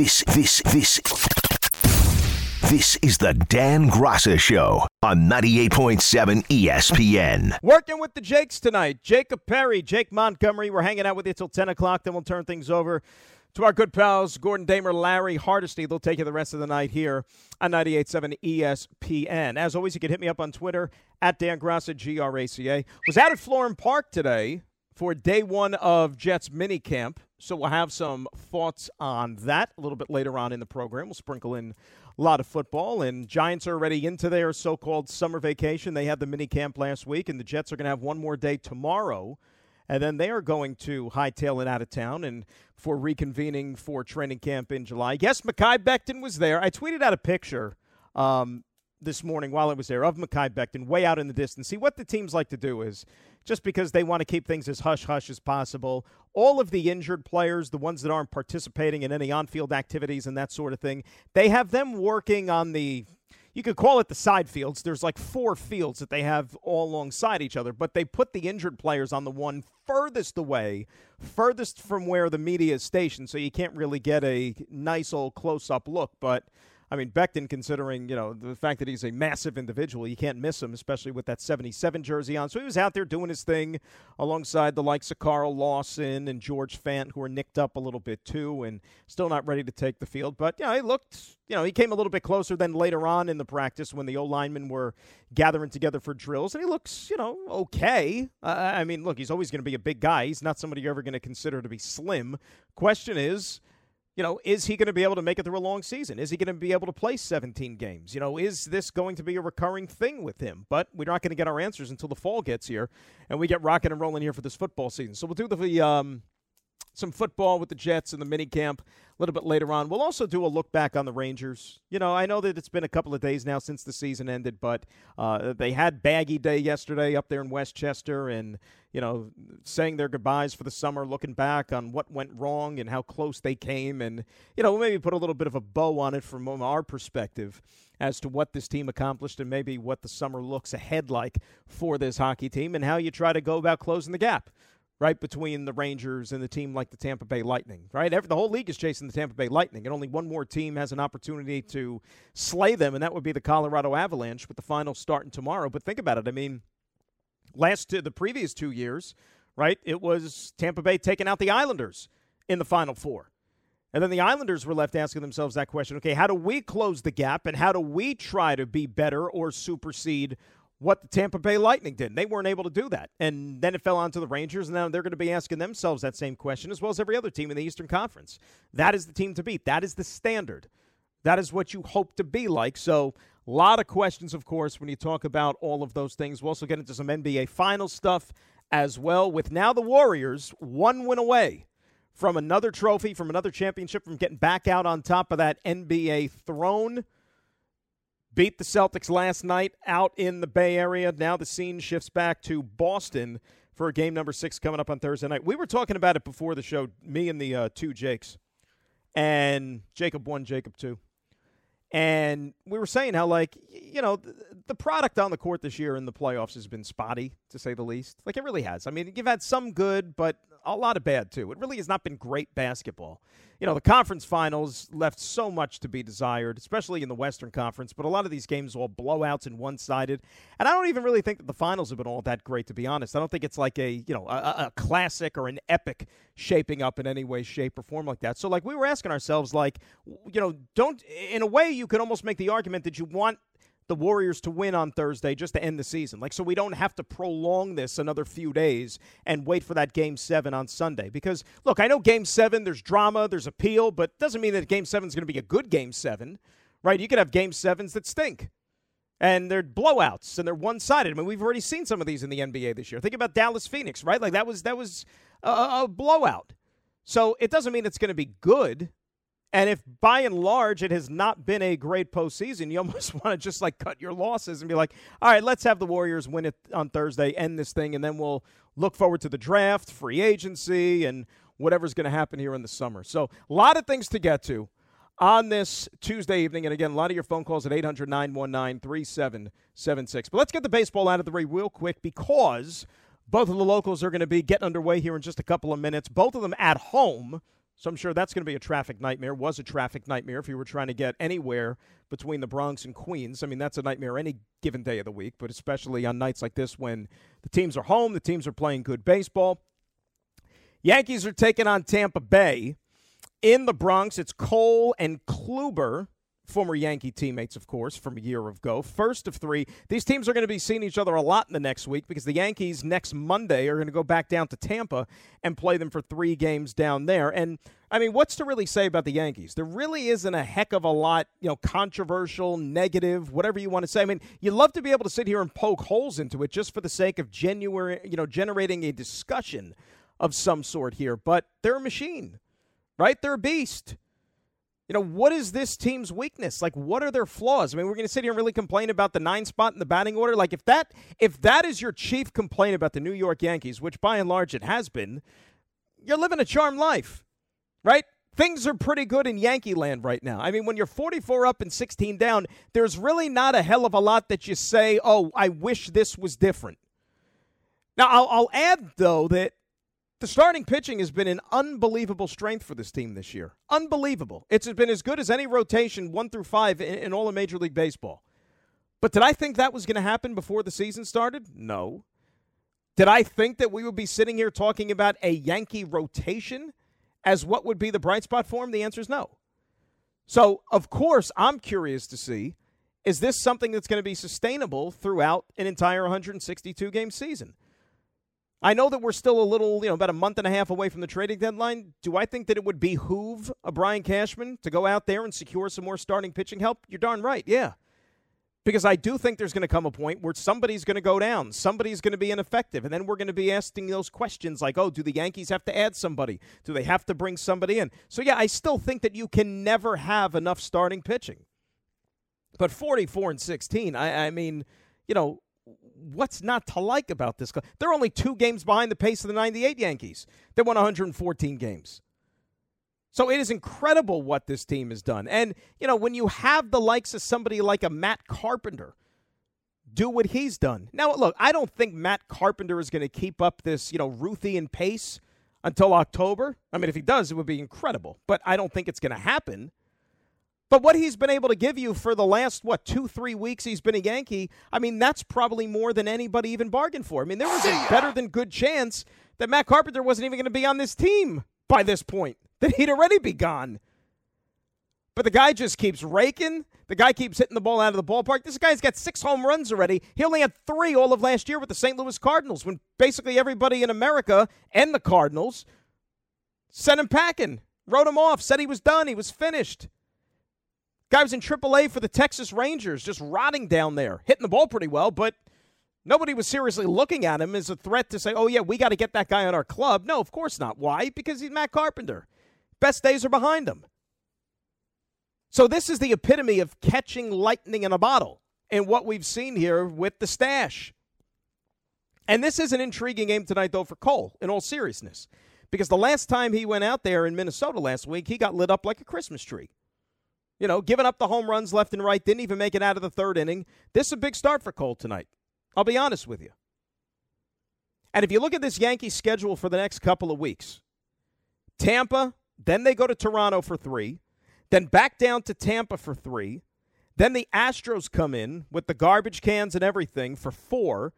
This, this, this. This is the Dan Graca Show on 98.7 ESPN. Working with the Jakes tonight. Jacob Perry, Jake Montgomery. We're hanging out with you till 10 o'clock. Then we'll turn things over to our good pals, Gordon Damer, Larry Hardesty. They'll take you the rest of the night here on 98.7 ESPN. As always, you can hit me up on Twitter at Dan Graca, G R A C A. Was out at Florham Park today for day one of Jets mini camp. So we'll have some thoughts on that a little bit later on in the program. We'll sprinkle in a lot of football, and Giants are already into their so-called summer vacation. They had the mini camp last week, and the Jets are going to have one more day tomorrow, and then they are going to hightail it out of town and for reconvening for training camp in July. Yes, Mekhi Becton was there. I tweeted out a picture um, this morning while I was there of Mekhi Becton way out in the distance. See, what the teams like to do is just because they want to keep things as hush hush as possible. All of the injured players, the ones that aren't participating in any on field activities and that sort of thing, they have them working on the you could call it the side fields. There's like four fields that they have all alongside each other, but they put the injured players on the one furthest away, furthest from where the media is stationed, so you can't really get a nice old close up look. But I mean, Becton, considering you know the fact that he's a massive individual, you can't miss him, especially with that 77 jersey on. So he was out there doing his thing alongside the likes of Carl Lawson and George Fant, who are nicked up a little bit too, and still not ready to take the field. But you know, he looked, you know, he came a little bit closer than later on in the practice when the O linemen were gathering together for drills, and he looks, you know, okay. Uh, I mean, look, he's always going to be a big guy. He's not somebody you're ever going to consider to be slim. Question is you know, is he going to be able to make it through a long season? Is he going to be able to play 17 games? You know, is this going to be a recurring thing with him? But we're not going to get our answers until the fall gets here and we get rocking and rolling here for this football season. So we'll do the um, some football with the Jets in the mini camp a little bit later on. We'll also do a look back on the Rangers. You know, I know that it's been a couple of days now since the season ended, but uh, they had Baggy Day yesterday up there in Westchester, and you know, saying their goodbyes for the summer, looking back on what went wrong and how close they came, and you know, maybe put a little bit of a bow on it from our perspective as to what this team accomplished and maybe what the summer looks ahead like for this hockey team and how you try to go about closing the gap right between the Rangers and the team like the Tampa Bay Lightning, right? Every, the whole league is chasing the Tampa Bay Lightning, and only one more team has an opportunity to slay them, and that would be the Colorado Avalanche with the final starting tomorrow. But think about it. I mean, last two, the previous two years, right? It was Tampa Bay taking out the Islanders in the final four. And then the Islanders were left asking themselves that question okay, how do we close the gap and how do we try to be better or supersede what the Tampa Bay Lightning did. They weren't able to do that. And then it fell onto the Rangers, and now they're going to be asking themselves that same question, as well as every other team in the Eastern Conference. That is the team to beat. That is the standard. That is what you hope to be like. So, a lot of questions, of course, when you talk about all of those things. We'll also get into some NBA final stuff as well, with now the Warriors one win away from another trophy, from another championship, from getting back out on top of that NBA throne beat the Celtics last night out in the Bay Area. Now the scene shifts back to Boston for game number six coming up on Thursday night. We were talking about it before the show, me and the uh, two Jakes, and Jacob one, Jacob two. And we were saying how, like, you know, the, the product on the court this year in the playoffs has been spotty, to say the least. Like, it really has. I mean, you've had some good, but a lot of bad, too. It really has not been great basketball you know, the conference finals left so much to be desired, especially in the Western Conference, but a lot of these games are all blowouts and one sided. And I don't even really think that the finals have been all that great, to be honest. I don't think it's like a, you know, a, a classic or an epic shaping up in any way, shape, or form like that. So, like, we were asking ourselves, like, you know, don't, in a way, you could almost make the argument that you want the Warriors to win on Thursday just to end the season. Like, so we don't have to prolong this another few days and wait for that game seven on Sunday. Because, look, I know game seven, there's drama, there's appeal, but doesn't mean that game seven is going to be a good game seven, right? You could have game sevens that stink. And they're blowouts and they're one sided. I mean, we've already seen some of these in the NBA this year. Think about Dallas Phoenix, right? Like that was that was a, a blowout. So it doesn't mean it's going to be good. And if by and large it has not been a great postseason, you almost want to just like cut your losses and be like, all right, let's have the Warriors win it on Thursday, end this thing, and then we'll look forward to the draft, free agency, and whatever's going to happen here in the summer. So, a lot of things to get to on this Tuesday evening. And again, a lot of your phone calls at 800 919 3776. But let's get the baseball out of the way real quick because both of the locals are going to be getting underway here in just a couple of minutes, both of them at home. So I'm sure that's going to be a traffic nightmare. Was a traffic nightmare if you were trying to get anywhere between the Bronx and Queens. I mean, that's a nightmare any given day of the week, but especially on nights like this when the teams are home, the teams are playing good baseball. Yankees are taking on Tampa Bay in the Bronx. It's Cole and Kluber former Yankee teammates, of course, from a year ago. First of three. These teams are going to be seeing each other a lot in the next week because the Yankees next Monday are going to go back down to Tampa and play them for three games down there. And I mean, what's to really say about the Yankees? There really isn't a heck of a lot, you know, controversial, negative, whatever you want to say. I mean, you'd love to be able to sit here and poke holes into it just for the sake of genuine, you know, generating a discussion of some sort here. But they're a machine, right? They're a beast you know, what is this team's weakness? Like, what are their flaws? I mean, we're going to sit here and really complain about the nine spot in the batting order. Like, if that if that is your chief complaint about the New York Yankees, which by and large it has been, you're living a charmed life, right? Things are pretty good in Yankee land right now. I mean, when you're 44 up and 16 down, there's really not a hell of a lot that you say, "Oh, I wish this was different." Now, I'll, I'll add though that the starting pitching has been an unbelievable strength for this team this year. Unbelievable. It's been as good as any rotation, one through five, in, in all of Major League Baseball. But did I think that was going to happen before the season started? No. Did I think that we would be sitting here talking about a Yankee rotation as what would be the bright spot for him? The answer is no. So, of course, I'm curious to see is this something that's going to be sustainable throughout an entire 162 game season? I know that we're still a little, you know, about a month and a half away from the trading deadline. Do I think that it would behoove a Brian Cashman to go out there and secure some more starting pitching help? You're darn right, yeah. Because I do think there's going to come a point where somebody's going to go down, somebody's going to be ineffective, and then we're going to be asking those questions like, oh, do the Yankees have to add somebody? Do they have to bring somebody in? So, yeah, I still think that you can never have enough starting pitching. But 44 and 16, I, I mean, you know, what's not to like about this? They're only two games behind the pace of the 98 Yankees. They won 114 games. So it is incredible what this team has done. And, you know, when you have the likes of somebody like a Matt Carpenter do what he's done. Now, look, I don't think Matt Carpenter is going to keep up this, you know, Ruthian pace until October. I mean, if he does, it would be incredible. But I don't think it's going to happen. But what he's been able to give you for the last, what, two, three weeks he's been a Yankee, I mean, that's probably more than anybody even bargained for. I mean, there was a better than good chance that Matt Carpenter wasn't even going to be on this team by this point, that he'd already be gone. But the guy just keeps raking. The guy keeps hitting the ball out of the ballpark. This guy's got six home runs already. He only had three all of last year with the St. Louis Cardinals when basically everybody in America and the Cardinals sent him packing, wrote him off, said he was done, he was finished. Guy was in AAA for the Texas Rangers, just rotting down there, hitting the ball pretty well, but nobody was seriously looking at him as a threat to say, oh, yeah, we got to get that guy on our club. No, of course not. Why? Because he's Matt Carpenter. Best days are behind him. So this is the epitome of catching lightning in a bottle and what we've seen here with the stash. And this is an intriguing game tonight, though, for Cole, in all seriousness. Because the last time he went out there in Minnesota last week, he got lit up like a Christmas tree. You know, giving up the home runs left and right, didn't even make it out of the third inning. This is a big start for Cole tonight. I'll be honest with you. And if you look at this Yankees schedule for the next couple of weeks, Tampa, then they go to Toronto for three, then back down to Tampa for three, then the Astros come in with the garbage cans and everything for four,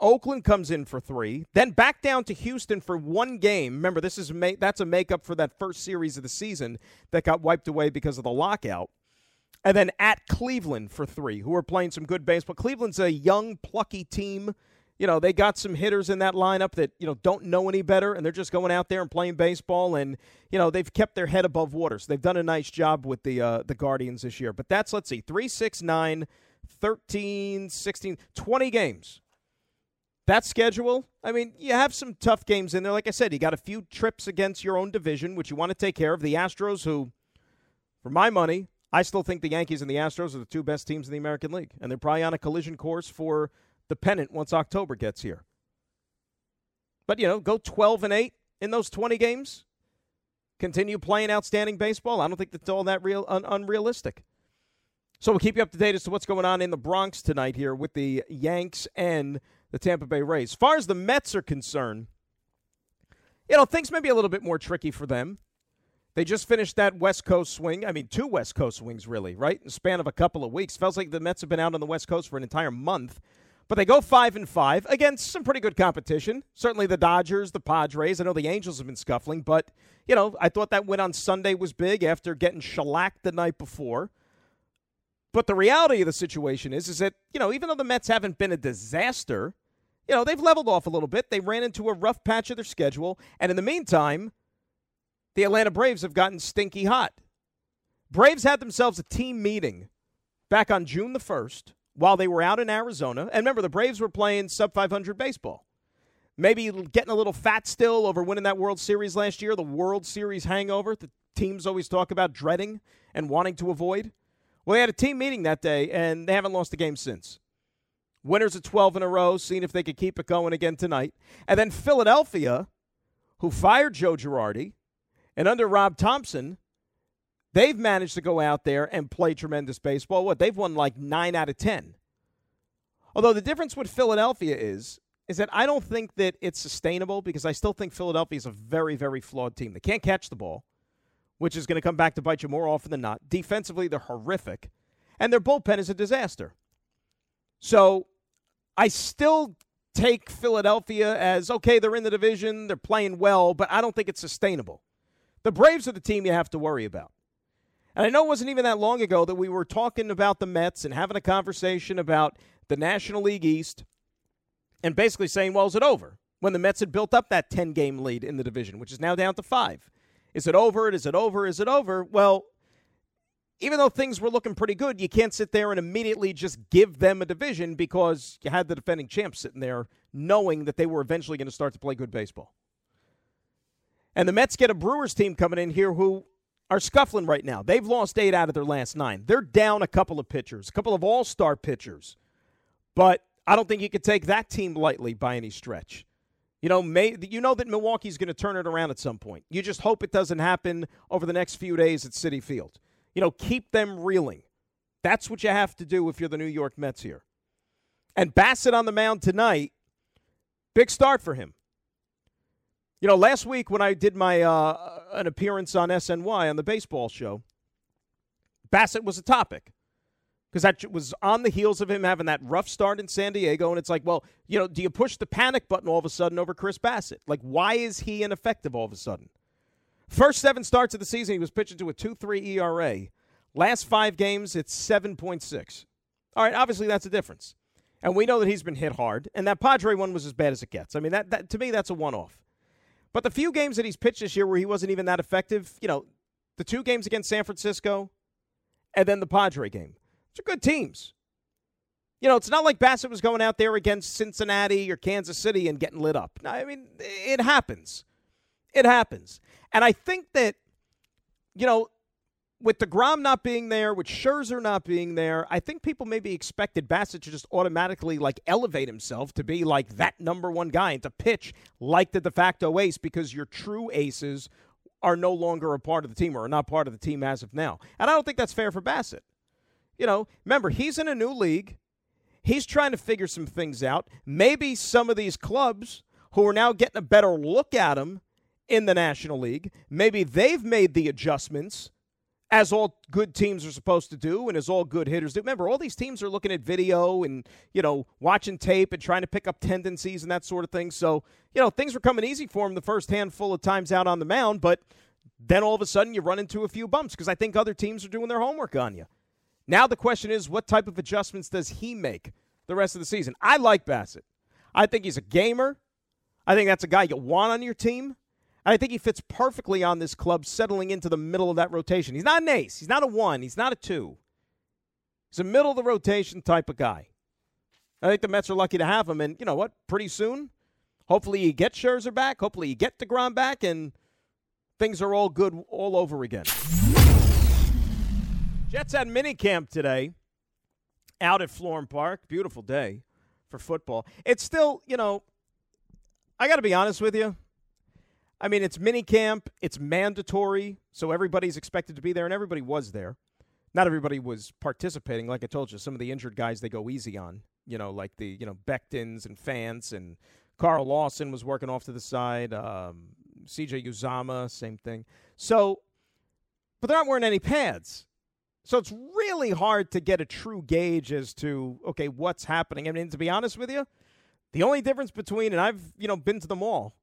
Oakland comes in for three, then back down to Houston for one game. Remember, this is ma- that's a makeup for that first series of the season that got wiped away because of the lockout. And then at Cleveland for three, who are playing some good baseball. Cleveland's a young, plucky team. You know, they got some hitters in that lineup that, you know, don't know any better, and they're just going out there and playing baseball. And, you know, they've kept their head above water. So they've done a nice job with the, uh, the Guardians this year. But that's, let's see, 3, 6, 9, 13, 16, 20 games that schedule, I mean, you have some tough games in there. Like I said, you got a few trips against your own division, which you want to take care of. The Astros, who, for my money, I still think the Yankees and the Astros are the two best teams in the American League. And they're probably on a collision course for the pennant once October gets here. But, you know, go 12 and 8 in those 20 games. Continue playing outstanding baseball. I don't think that's all that real un- unrealistic. So we'll keep you up to date as to what's going on in the Bronx tonight here with the Yanks and the Tampa Bay Rays. As far as the Mets are concerned, you know, things may be a little bit more tricky for them. They just finished that West Coast swing. I mean, two West Coast swings, really, right? In the span of a couple of weeks. Feels like the Mets have been out on the West Coast for an entire month. But they go five and five against some pretty good competition. Certainly the Dodgers, the Padres. I know the Angels have been scuffling, but you know, I thought that win on Sunday was big after getting shellacked the night before. But the reality of the situation is, is that you know, even though the Mets haven't been a disaster, you know, they've leveled off a little bit. They ran into a rough patch of their schedule, and in the meantime, the Atlanta Braves have gotten stinky hot. Braves had themselves a team meeting back on June the first while they were out in Arizona. And remember, the Braves were playing sub 500 baseball. Maybe getting a little fat still over winning that World Series last year, the World Series hangover the teams always talk about dreading and wanting to avoid. Well, they had a team meeting that day, and they haven't lost a game since. Winners of 12 in a row, seeing if they could keep it going again tonight. And then Philadelphia, who fired Joe Girardi, and under Rob Thomson, They've managed to go out there and play tremendous baseball. What? They've won like 9 out of 10. Although the difference with Philadelphia is is that I don't think that it's sustainable because I still think Philadelphia is a very very flawed team. They can't catch the ball, which is going to come back to bite you more often than not. Defensively, they're horrific, and their bullpen is a disaster. So, I still take Philadelphia as okay, they're in the division, they're playing well, but I don't think it's sustainable. The Braves are the team you have to worry about. And I know it wasn't even that long ago that we were talking about the Mets and having a conversation about the National League East and basically saying, well, is it over? When the Mets had built up that 10 game lead in the division, which is now down to five. Is it over? Is it over? Is it over? Well, even though things were looking pretty good, you can't sit there and immediately just give them a division because you had the defending champs sitting there knowing that they were eventually going to start to play good baseball. And the Mets get a Brewers team coming in here who are scuffling right now. They've lost eight out of their last nine. They're down a couple of pitchers, a couple of all star pitchers. But I don't think you could take that team lightly by any stretch. You know, may, you know that Milwaukee's going to turn it around at some point. You just hope it doesn't happen over the next few days at Citi Field. You know, keep them reeling. That's what you have to do if you're the New York Mets here. And Bassitt on the mound tonight, big start for him. You know, last week when I did my uh, an appearance on SNY on the baseball show, Bassitt was a topic because that was on the heels of him having that rough start in San Diego, and it's like, well, you know, do you push the panic button all of a sudden over Chris Bassitt? Like, why is he ineffective all of a sudden? First seven starts of the season, he was pitching to a two three ERA. Last five games, it's seven point six. All right, obviously that's a difference, and we know that he's been hit hard, and that Padre one was as bad as it gets. I mean, that, that to me, that's a one off. But the few games that he's pitched this year where he wasn't even that effective, you know, the two games against San Francisco and then the Padre game. Those are good teams. You know, it's not like Bassitt was going out there against Cincinnati or Kansas City and getting lit up. I mean, it happens. It happens. And I think that, you know, with DeGrom not being there, with Scherzer not being there, I think people maybe expected Bassitt to just automatically like elevate himself to be like that number one guy and to pitch like the de facto ace because your true aces are no longer a part of the team or are not part of the team as of now. And I don't think that's fair for Bassitt. You know, remember, he's in a new league. He's trying to figure some things out. Maybe some of these clubs who are now getting a better look at him in the National League, maybe they've made the adjustments as all good teams are supposed to do and as all good hitters do. Remember, all these teams are looking at video and, you know, watching tape and trying to pick up tendencies and that sort of thing. So, you know, things were coming easy for him the first handful of times out on the mound, but then all of a sudden you run into a few bumps because I think other teams are doing their homework on you. Now the question is, what type of adjustments does he make the rest of the season? I like Bassitt. I think he's a gamer. I think that's a guy you want on your team. I think he fits perfectly on this club, settling into the middle of that rotation. He's not an ace. He's not a one. He's not a two. He's a middle of the rotation type of guy. I think the Mets are lucky to have him. And you know what? Pretty soon, hopefully you get Scherzer back. Hopefully you get DeGrom back, and things are all good all over again. Jets had mini camp today out at Florham Park. Beautiful day for football. It's still, you know, I got to be honest with you. I mean, it's mini camp, it's mandatory, so everybody's expected to be there, and everybody was there. Not everybody was participating. Like I told you, some of the injured guys they go easy on. You know, like the you know Bectons and Fants and Carl Lawson was working off to the side. Um, C.J. Uzomah, same thing. So but they're not wearing any pads. So it's really hard to get a true gauge as to okay what's happening. I mean, to be honest with you, the only difference between and I've you know been to them all.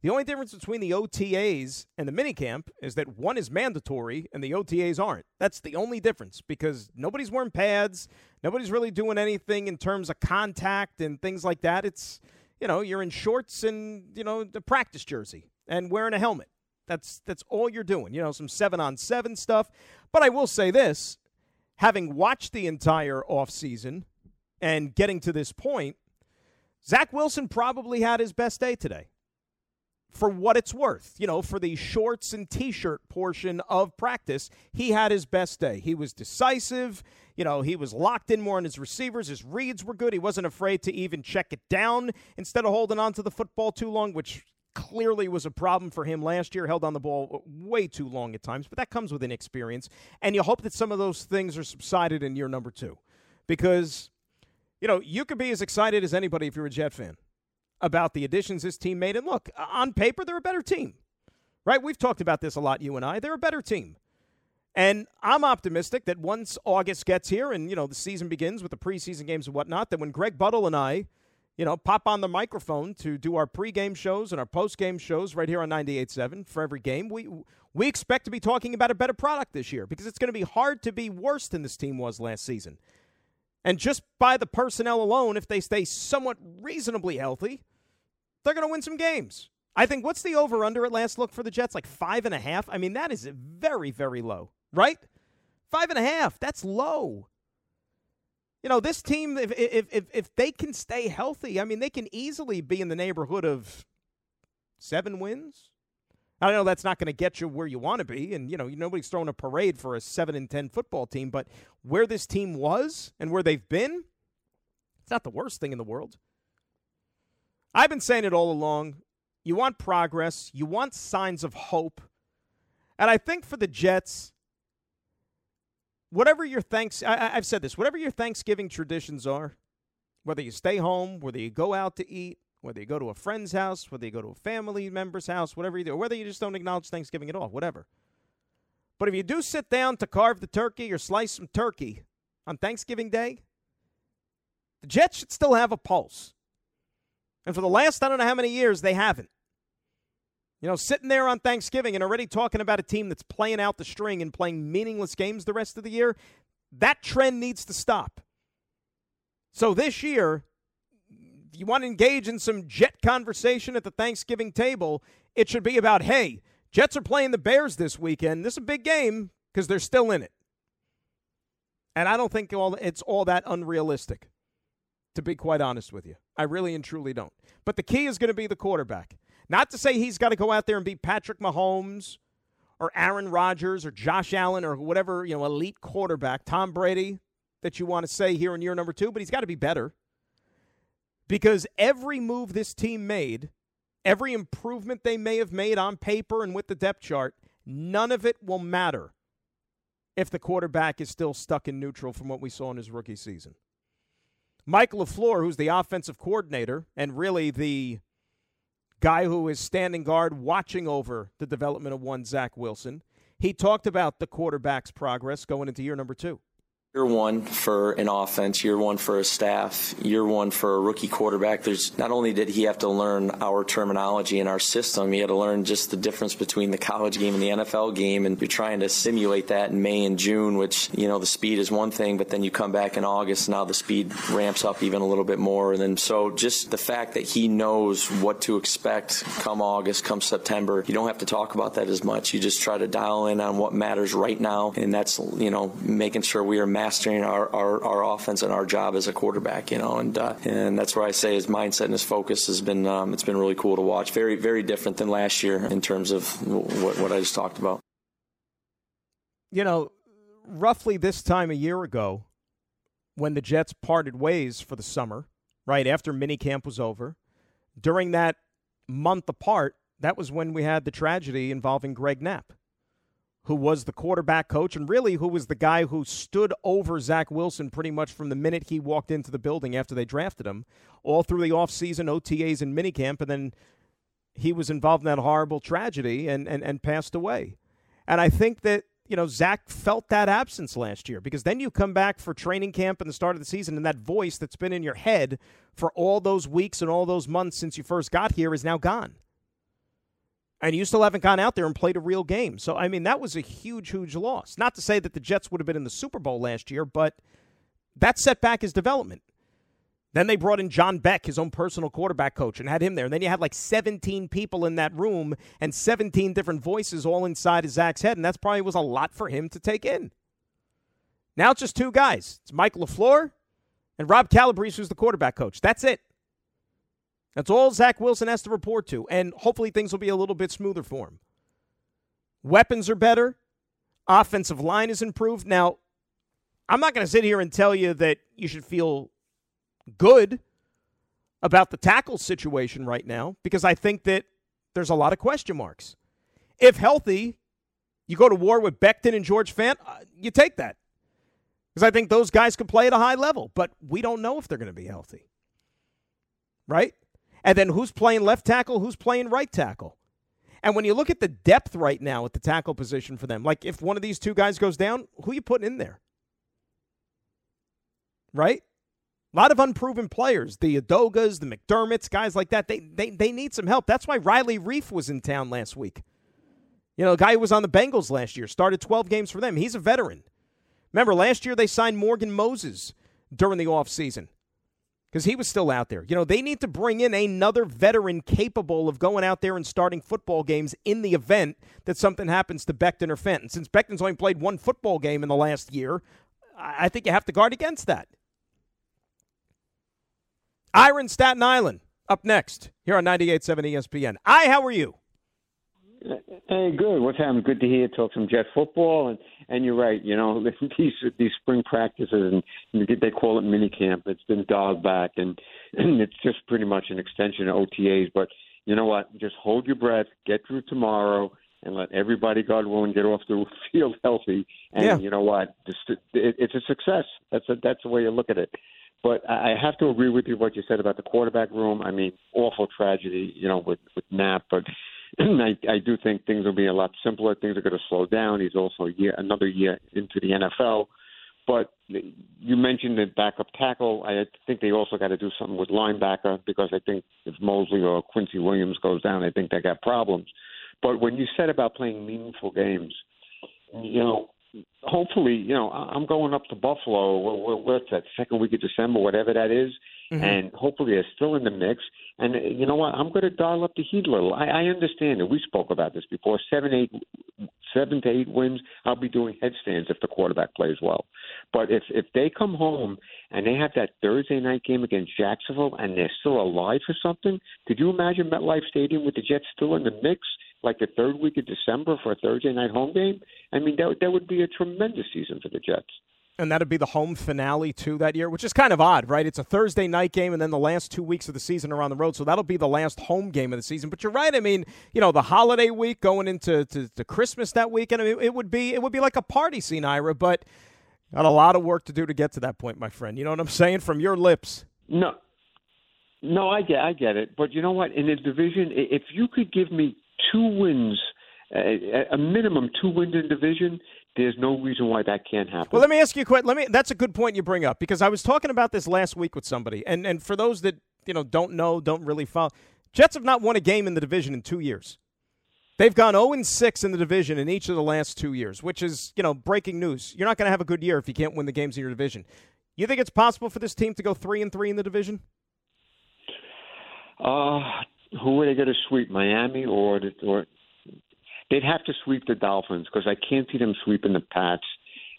The only difference between the OTAs and the minicamp is that one is mandatory and the OTAs aren't. That's the only difference because nobody's wearing pads, nobody's really doing anything in terms of contact and things like that. It's you know you're in shorts and you know the practice jersey and wearing a helmet. That's that's all you're doing. You know, some seven on seven stuff. But I will say this, having watched the entire offseason and getting to this point, Zach Wilson probably had his best day today. For what it's worth, you know, for the shorts and t shirt portion of practice, he had his best day. He was decisive. You know, he was locked in more on his receivers. His reads were good. He wasn't afraid to even check it down instead of holding on to the football too long, which clearly was a problem for him last year. Held on the ball way too long at times, but that comes with inexperience. And you hope that some of those things are subsided in year number two. Because, you know, you could be as excited as anybody if you're a Jet fan about the additions this team made. And look, on paper, they're a better team, right? We've talked about this a lot, you and I. They're a better team. And I'm optimistic that once August gets here and, you know, the season begins with the preseason games and whatnot, that when Greg Buttle and I – you know, pop on the microphone to do our pregame shows and our postgame shows right here on 98.7 for every game. We we expect to be talking about a better product this year because it's going to be hard to be worse than this team was last season. And just by the personnel alone, if they stay somewhat reasonably healthy, they're going to win some games. I think what's the over under at last look for the Jets? Like five and a half? I mean, that is very, very low, right? Five and a half. That's low. You know, this team, if, if, if, if they can stay healthy, I mean, they can easily be in the neighborhood of seven wins. I know that's not going to get you where you want to be, and you know nobody's throwing a parade for a seven and ten football team. But where this team was and where they've been, it's not the worst thing in the world. I've been saying it all along. You want progress, you want signs of hope, and I think for the Jets, whatever your thanks I, have said this whatever your thanksgiving traditions are whether you stay home whether you go out to eat whether you go to a friend's house whether you go to a family member's house whatever you do whether you just don't acknowledge thanksgiving at all whatever. But if you do sit down to carve the turkey or slice some turkey on thanksgiving day the jets should still have a pulse and for the last i don't know how many years they haven't you know, sitting there on Thanksgiving and already talking about a team that's playing out the string and playing meaningless games the rest of the year, that trend needs to stop. So this year, if you want to engage in some Jet conversation at the Thanksgiving table, it should be about, hey, Jets are playing the Bears this weekend. This is a big game because they're still in it. And I don't think all, it's all that unrealistic, to be quite honest with you. I really and truly don't. But the key is going to be the quarterback. Not to say he's got to go out there and be Patrick Mahomes or Aaron Rodgers or Josh Allen or whatever, you know, elite quarterback, Tom Brady that you want to say here in year number 2, but he's got to be better. Because every move this team made, every improvement they may have made on paper and with the depth chart, none of it will matter if the quarterback is still stuck in neutral from what we saw in his rookie season. Mike LaFleur, who's the offensive coordinator and really the guy who is standing guard watching over the development of one Zach Wilson. He talked about the quarterback's progress going into year number two. Year one for an offense, year one for a staff, year one for a rookie quarterback. There's not only did he have to learn our terminology and our system, he had to learn just the difference between the college game and the NFL game. And you're trying to simulate that in May and June, which, you know, the speed is one thing, but then you come back in August, now the speed ramps up even a little bit more. And then so just the fact that he knows what to expect come August, come September, you don't have to talk about that as much. You just try to dial in on what matters right now. And that's, you know, making sure we are mastering our, our, our offense and our job as a quarterback, you know, and uh, and that's where I say his mindset and his focus has been um, it's been really cool to watch. Very very different than last year in terms of what what I just talked about. You know, roughly this time a year ago, when the Jets parted ways for the summer, right after minicamp was over, during that month apart, that was when we had the tragedy involving Greg Knapp who was the quarterback coach and really who was the guy who stood over Zach Wilson pretty much from the minute he walked into the building after they drafted him, all through the offseason, OTAs, and minicamp. And then he was involved in that horrible tragedy and, and, and passed away. And I think that you know, Zach felt that absence last year because then you come back for training camp and the start of the season, and that voice that's been in your head for all those weeks and all those months since you first got here is now gone. And you still haven't gone out there and played a real game. So, I mean, that was a huge, huge loss. Not to say that the Jets would have been in the Super Bowl last year, but that set back his development. Then they brought in John Beck, his own personal quarterback coach, and had him there. And then you had like 17 people in that room and 17 different voices all inside of Zach's head. And that's probably was a lot for him to take in. Now it's just two guys. It's Mike LaFleur and Rob Calabrese, who's the quarterback coach. That's it. That's all Zach Wilson has to report to. And hopefully things will be a little bit smoother for him. Weapons are better. Offensive line is improved. Now, I'm not going to sit here and tell you that you should feel good about the tackle situation right now because I think that there's a lot of question marks. If healthy, you go to war with Becton and George Fant, uh, you take that. Because I think those guys could play at a high level, but we don't know if they're going to be healthy. Right? And then who's playing left tackle, who's playing right tackle? And when you look at the depth right now at the tackle position for them, like if one of these two guys goes down, who are you putting in there? Right? A lot of unproven players, the Edogas, the McDermotts, guys like that. They, they they need some help. That's why Riley Reiff was in town last week. You know, a guy who was on the Bengals last year, started 12 games for them. He's a veteran. Remember, last year they signed Morgan Moses during the offseason because he was still out there. You know, they need to bring in another veteran capable of going out there and starting football games in the event that something happens to Becton or Fenton. Since Becton's only played one football game in the last year, I think you have to guard against that. Iron Staten Island up next here on 98.7 ESPN. I, how are you? Hey, good. What's happening? Good to hear you talk some Jet football, and and you're right. You know these these spring practices and they call it mini camp. It's been dialed back, and, and it's just pretty much an extension of OTAs. But you know what? Just hold your breath, get through tomorrow, and let everybody, God willing, get off the field healthy. And yeah. you know what? It's a success. That's a, that's the way you look at it. But I have to agree with you what you said about the quarterback room. I mean, awful tragedy, you know, with with Knapp. But I, I do think things will be a lot simpler. Things are going to slow down. He's also a year, another year into the NFL. But you mentioned the backup tackle. I think they also got to do something with linebacker because I think if Mosley or Quincy Williams goes down, I think they got problems. But when you said about playing meaningful games, you know, hopefully, you know, I'm going up to Buffalo. What's that second week of December, whatever that is, mm-hmm. and hopefully they're still in the mix. And uh, you know what? I'm going to dial up the heat a little. I, I understand it. We spoke about this before. Seven, eight, seven to eight wins. I'll be doing headstands if the quarterback plays well. But if if they come home and they have that Thursday night game against Jacksonville and they're still alive for something, could you imagine MetLife Stadium with the Jets still in the mix? like the third week of December for a Thursday night home game, I mean that that would be a tremendous season for the Jets. And that'd be the home finale too that year, which is kind of odd, right? It's a Thursday night game, and then the last two weeks of the season are on the road, so that'll be the last home game of the season. But you're right. I mean, you know, the holiday week going into to, to Christmas that weekend, I mean, it would be it would be like a party scene, Ira. But got a lot of work to do to get to that point, my friend. You know what I'm saying? From your lips. No, no, I get, I get it. But you know what? In the division, if you could give me two wins, a, a minimum two wins in division, there's no reason why that can't happen. Well, let me ask you a question. Let me. That's a good point you bring up because I was talking about this last week with somebody, and and for those that you know don't know, don't really follow, Jets have not won a game in the division in two years. They've gone 0 and 6 in the division in each of the last two years, which is you know breaking news. You're not going to have a good year if you can't win the games in your division. You think it's possible for this team to go three and three in the division? Uh, who are they going to sweep? Miami or the, or they'd have to sweep the Dolphins because I can't see them sweeping the Pats,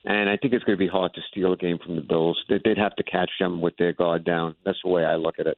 and I think it's going to be hard to steal a game from the Bills. They'd have to catch them with their guard down. That's the way I look at it.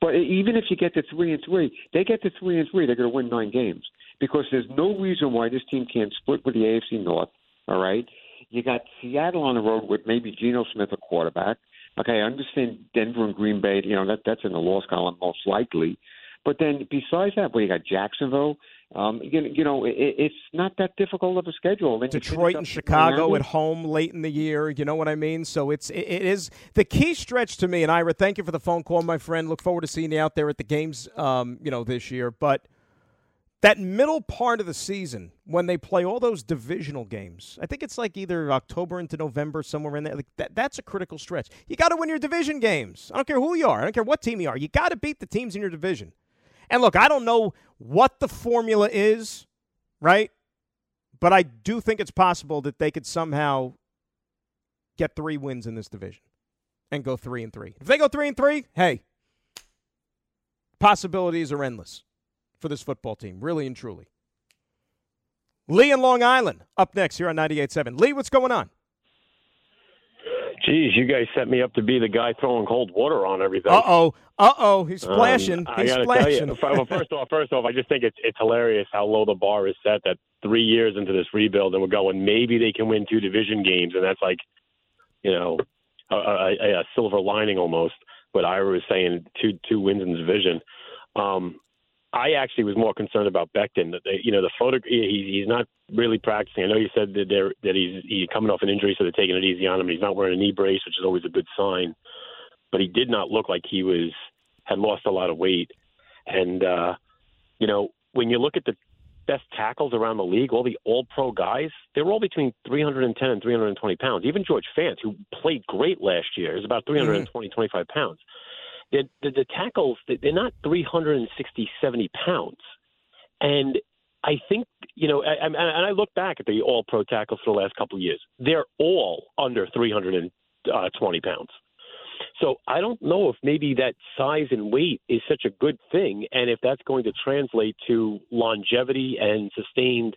But even if you get to three and three, they get to three and three, they're going to win nine games because there's no reason why this team can't split with the AFC North. All right, you got Seattle on the road with maybe Geno Smith a quarterback. Okay, I understand Denver and Green Bay. You know that that's in the loss column most likely. But then besides that, well, you got Jacksonville. Um, you, you know, it, it's not that difficult of a schedule. Then Detroit and Chicago at home late in the year. You know what I mean? So it's it, it is the key stretch to me. And Ira, thank you for the phone call, my friend. Look forward to seeing you out there at the games. Um, you know, this year, but that middle part of the season when they play all those divisional games, I think it's like either October into November, somewhere in there. Like that, that's a critical stretch. You got to win your division games. I don't care who you are. I don't care what team you are. You got to beat the teams in your division. And look, I don't know what the formula is, right? But I do think it's possible that they could somehow get three wins in this division and go three and three. If they go three and three, hey, possibilities are endless for this football team, really and truly. Lee in Long Island up next here on 98.7. Lee, what's going on? Geez, you guys set me up to be the guy throwing cold water on everything. Uh oh, uh oh, he's splashing. Um, he's I gotta splashing. tell you, well, first off, first off, I just think it's it's hilarious how low the bar is set. That three years into this rebuild, and we're going maybe they can win two division games, and that's like, you know, a, a, a silver lining almost. But Ira was saying two two wins in the division. Um, I actually was more concerned about Becton. You know, the photo he, he's not really practicing. I know you said that they're that he's he's coming off an injury, so they're taking it easy on him. He's not wearing a knee brace, which is always a good sign. But he did not look like he was had lost a lot of weight. And uh, you know, when you look at the best tackles around the league, all the All Pro guys, they were all between 310 and 320 pounds. Even George Fant, who played great last year, is about 320, mm-hmm. 25 pounds the, the, the tackles, they're not 360, 70 pounds. And I think, you know, I, I, and I look back at the all pro tackles for the last couple of years. They're all under 320 uh, pounds. So I don't know if maybe that size and weight is such a good thing, and if that's going to translate to longevity and sustained,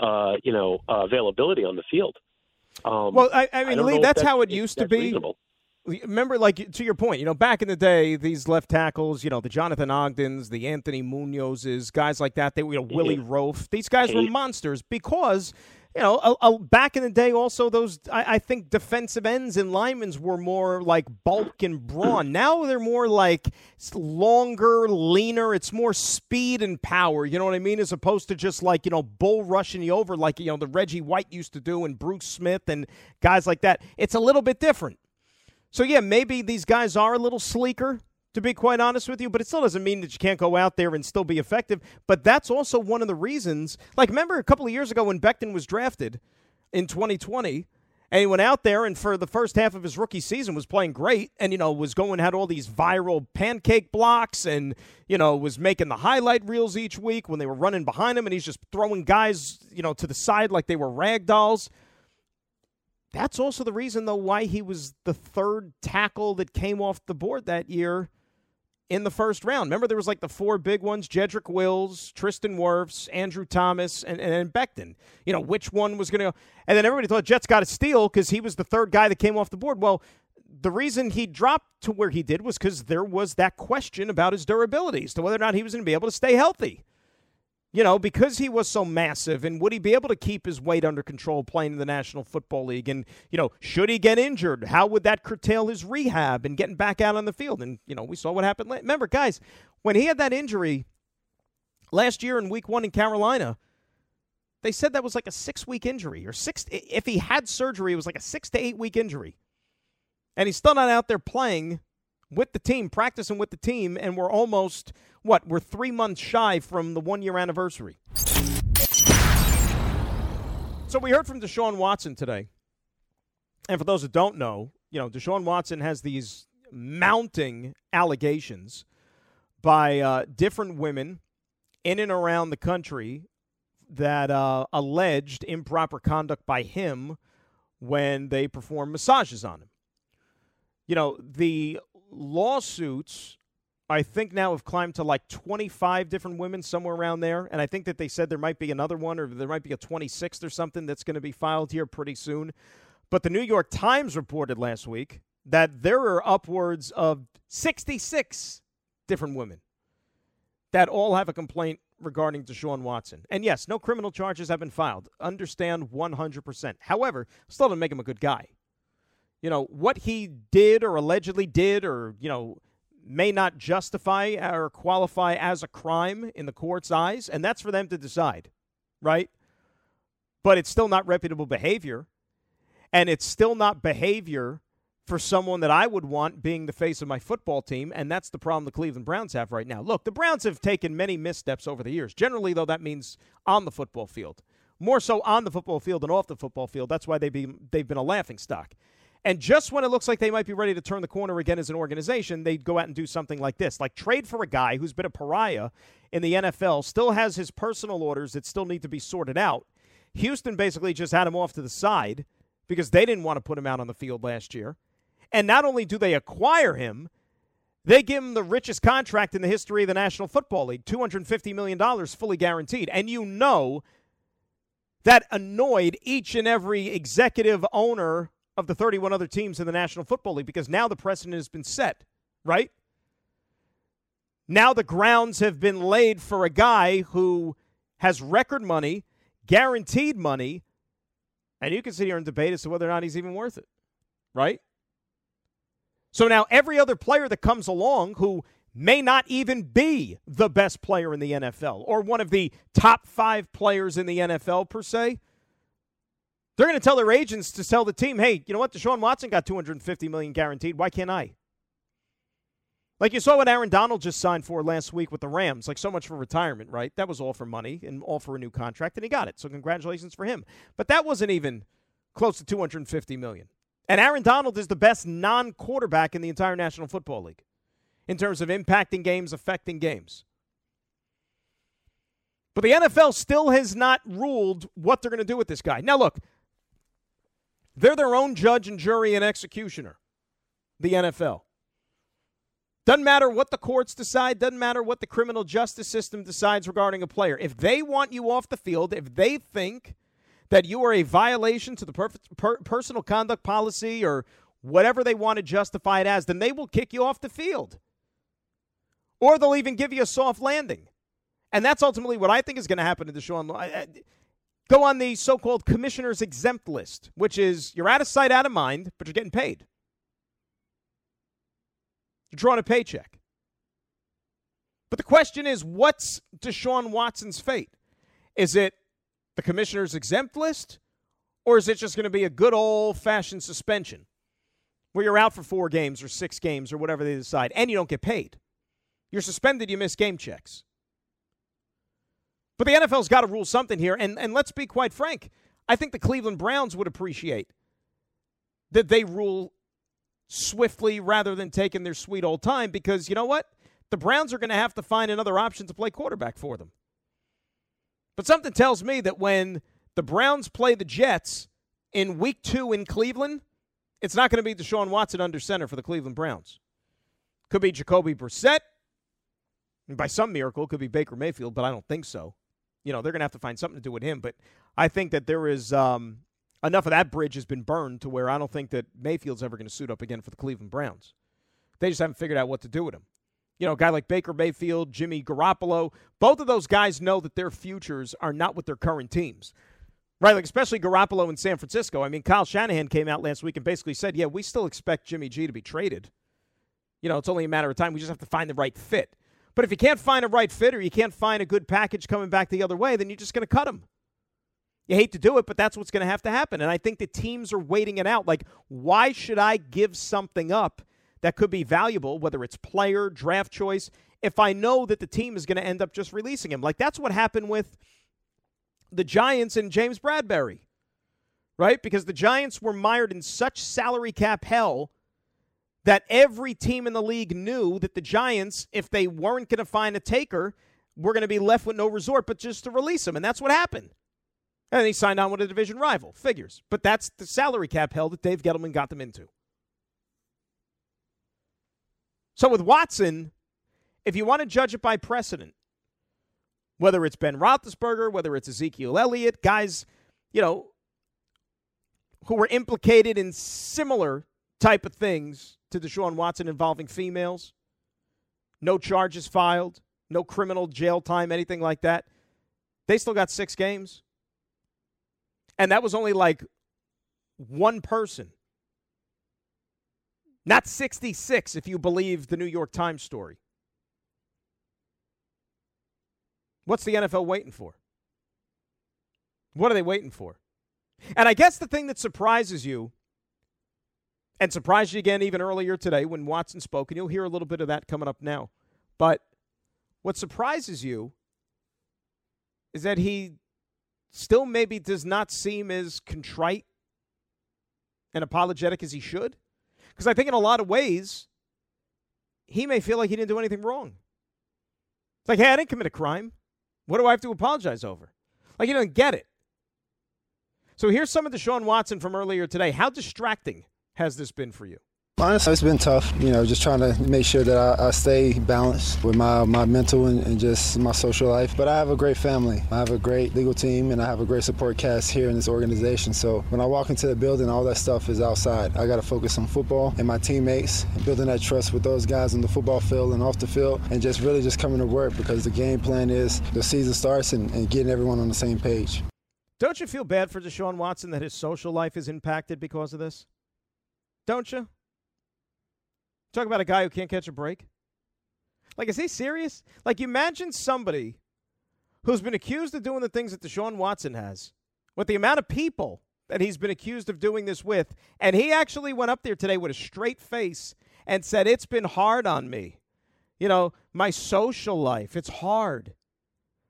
uh, you know, uh, availability on the field. Um, well, I, I mean, I Lee, that's, that's, how it used to be. Reasonable remember, like to your point, you know, back in the day, these left tackles, you know, the Jonathan Ogdens, the Anthony Munozes, guys like that, they were you know, Willie Roaf. These guys were monsters because. You know, a, a, back in the day, also those I, I, think defensive ends and linemen were more like bulk and brawn. Now they're more like longer, leaner. It's more speed and power. You know what I mean? As opposed to just like you know bull rushing you over like you know the Reggie White used to do and Bruce Smith and guys like that. It's a little bit different. So, yeah, maybe these guys are a little sleeker, to be quite honest with you, but it still doesn't mean that you can't go out there and still be effective. But that's also one of the reasons. Like, remember a couple of years ago when Becton was drafted in 2020? And he went out there and for the first half of his rookie season was playing great and, you know, was going, had all these viral pancake blocks and, you know, was making the highlight reels each week when they were running behind him and he's just throwing guys, you know, to the side like they were rag dolls. That's also the reason, though, why he was the third tackle that came off the board that year in the first round. Remember, there was like the four big ones: Jedrick Wills, Tristan Wirfs, Andrew Thomas, and and Becton. You know which one was going to go, and then everybody thought Jets got a steal because he was the third guy that came off the board. Well, the reason he dropped to where he did was because there was that question about his durability, as to whether or not he was going to be able to stay healthy you know, because he was so massive, and would he be able to keep his weight under control playing in the National Football League? And, you know, should he get injured, how would that curtail his rehab and getting back out on the field? And, you know, we saw what happened. Remember, guys, when he had that injury last year in week one in Carolina, they said that was like a six week injury, or six, if he had surgery, it was like a six to eight week injury. And he's still not out there playing with the team, practicing with the team, and we're almost what? We're three months shy from the one year anniversary. So we heard from Deshaun Watson today. And for those that don't know, you know, Deshaun Watson has these mounting allegations by uh, different women in and around the country that uh, alleged improper conduct by him when they perform massages on him. You know, the lawsuits I think now have climbed to like 25 different women, somewhere around there. And I think that they said there might be another one or there might be a 26th or something that's going to be filed here pretty soon. But the New York Times reported last week that there are upwards of 66 different women that all have a complaint regarding Deshaun Watson. And yes, no criminal charges have been filed. Understand 100%. However, still doesn't make him a good guy. You know, what he did or allegedly did or, you know, may not justify or qualify as a crime in the court's eyes, and that's for them to decide, right? But it's still not reputable behavior, and it's still not behavior for someone that I would want being the face of my football team, and that's the problem the Cleveland Browns have right now. Look, the Browns have taken many missteps over the years. Generally, though, that means on the football field. More so on the football field than off the football field. That's why they've been, they've been a laughing stock. And just when it looks like they might be ready to turn the corner again as an organization, they'd go out and do something like this like trade for a guy who's been a pariah in the NFL, still has his personal orders that still need to be sorted out. Houston basically just had him off to the side because they didn't want to put him out on the field last year. And not only do they acquire him, they give him the richest contract in the history of the National Football League $250 million fully guaranteed. And you know that annoyed each and every executive owner of the 31 other teams in the National Football League because now the precedent has been set, right? Now the grounds have been laid for a guy who has record money, guaranteed money, and you can sit here and debate as to whether or not he's even worth it, right? So now every other player that comes along who may not even be the best player in the NFL or one of the top five players in the NFL per se, they're going to tell their agents to tell the team, hey, you know what? Deshaun Watson got 250 million guaranteed. Why can't I? Like you saw what Aaron Donald just signed for last week with the Rams. Like so much for retirement, right? That was all for money and all for a new contract, and he got it. So congratulations for him. But that wasn't even close to 250 million. And Aaron Donald is the best non quarterback in the entire National Football League in terms of impacting games, affecting games. But the NFL still has not ruled what they're going to do with this guy. Now, look, they're their own judge and jury and executioner, the NFL. Doesn't matter what the courts decide, doesn't matter what the criminal justice system decides regarding a player. If they want you off the field, if they think that you are a violation to the per- per- personal conduct policy or whatever they want to justify it as, then they will kick you off the field. Or they'll even give you a soft landing. And that's ultimately what I think is going to happen to Deshaun. Go on the so called commissioner's exempt list, which is you're out of sight, out of mind, but you're getting paid. You're drawing a paycheck. But the question is what's Deshaun Watson's fate? Is it the commissioner's exempt list, or is it just going to be a good old fashioned suspension where you're out for four games or six games or whatever they decide and you don't get paid? You're suspended, you miss game checks. But the NFL's got to rule something here. And, and let's be quite frank, I think the Cleveland Browns would appreciate that they rule swiftly rather than taking their sweet old time because you know what? The Browns are going to have to find another option to play quarterback for them. But something tells me that when the Browns play the Jets in week two in Cleveland, it's not going to be Deshaun Watson under center for the Cleveland Browns. Could be Jacoby Brissett. And by some miracle, it could be Baker Mayfield, but I don't think so. You know, they're going to have to find something to do with him. But I think that there is um, enough of that bridge has been burned to where I don't think that Mayfield's ever going to suit up again for the Cleveland Browns. They just haven't figured out what to do with him you know, a guy like Baker Mayfield, Jimmy Garoppolo, both of those guys know that their futures are not with their current teams. Right, like especially Garoppolo in San Francisco. I mean, Kyle Shanahan came out last week and basically said, "Yeah, we still expect Jimmy G to be traded. You know, it's only a matter of time. We just have to find the right fit. But if you can't find a right fit or you can't find a good package coming back the other way, then you're just going to cut him. You hate to do it, but that's what's going to have to happen. And I think the teams are waiting it out. Like, why should I give something up that could be valuable, whether it's player, draft choice, if I know that the team is going to end up just releasing him. Like that's what happened with the Giants and James Bradberry, right? Because the Giants were mired in such salary cap hell that every team in the league knew that the Giants, if they weren't going to find a taker, were going to be left with no resort but just to release him. And that's what happened. And he signed on with a division rival. Figures. But that's the salary cap hell that Dave Gettleman got them into. So with Watson, if you want to judge it by precedent, whether it's Ben Roethlisberger, whether it's Ezekiel Elliott, guys, you know, who were implicated in similar type of things to Deshaun Watson involving females, no charges filed, no criminal jail time, anything like that. They still got six games. And that was only like one person not 66, if you believe the New York Times story. What's the NFL waiting for? What are they waiting for? And I guess the thing that surprises you and surprised you again even earlier today when Watson spoke, and you'll hear a little bit of that coming up now. But what surprises you is that he still maybe does not seem as contrite and apologetic as he should. Because I think in a lot of ways, he may feel like he didn't do anything wrong. It's like, hey, I didn't commit a crime. What do I have to apologize over? Like, he doesn't get it. So here's some of Deshaun Watson from earlier today. How distracting has this been for you? Honestly, it's been tough. You know, just trying to make sure that I, I stay balanced with my, my mental and, and, just my social life. But I have a great family. I have a great legal team, and I have a great support cast here in this organization. So when I walk into the building, all that stuff is outside. I got to focus on football and my teammates, and building that trust with those guys on the football field and off the field, and just really just coming to work because the game plan is the season starts and, and getting everyone on the same page. Don't you feel bad for Deshaun Watson that his social life is impacted because of this? Don't you? Talk about a guy who can't catch a break. Like, is he serious? Like, imagine somebody who's been accused of doing the things that Deshaun Watson has, with the amount of people that he's been accused of doing this with, and he actually went up there today with a straight face and said, It's been hard on me. You know, my social life, it's hard.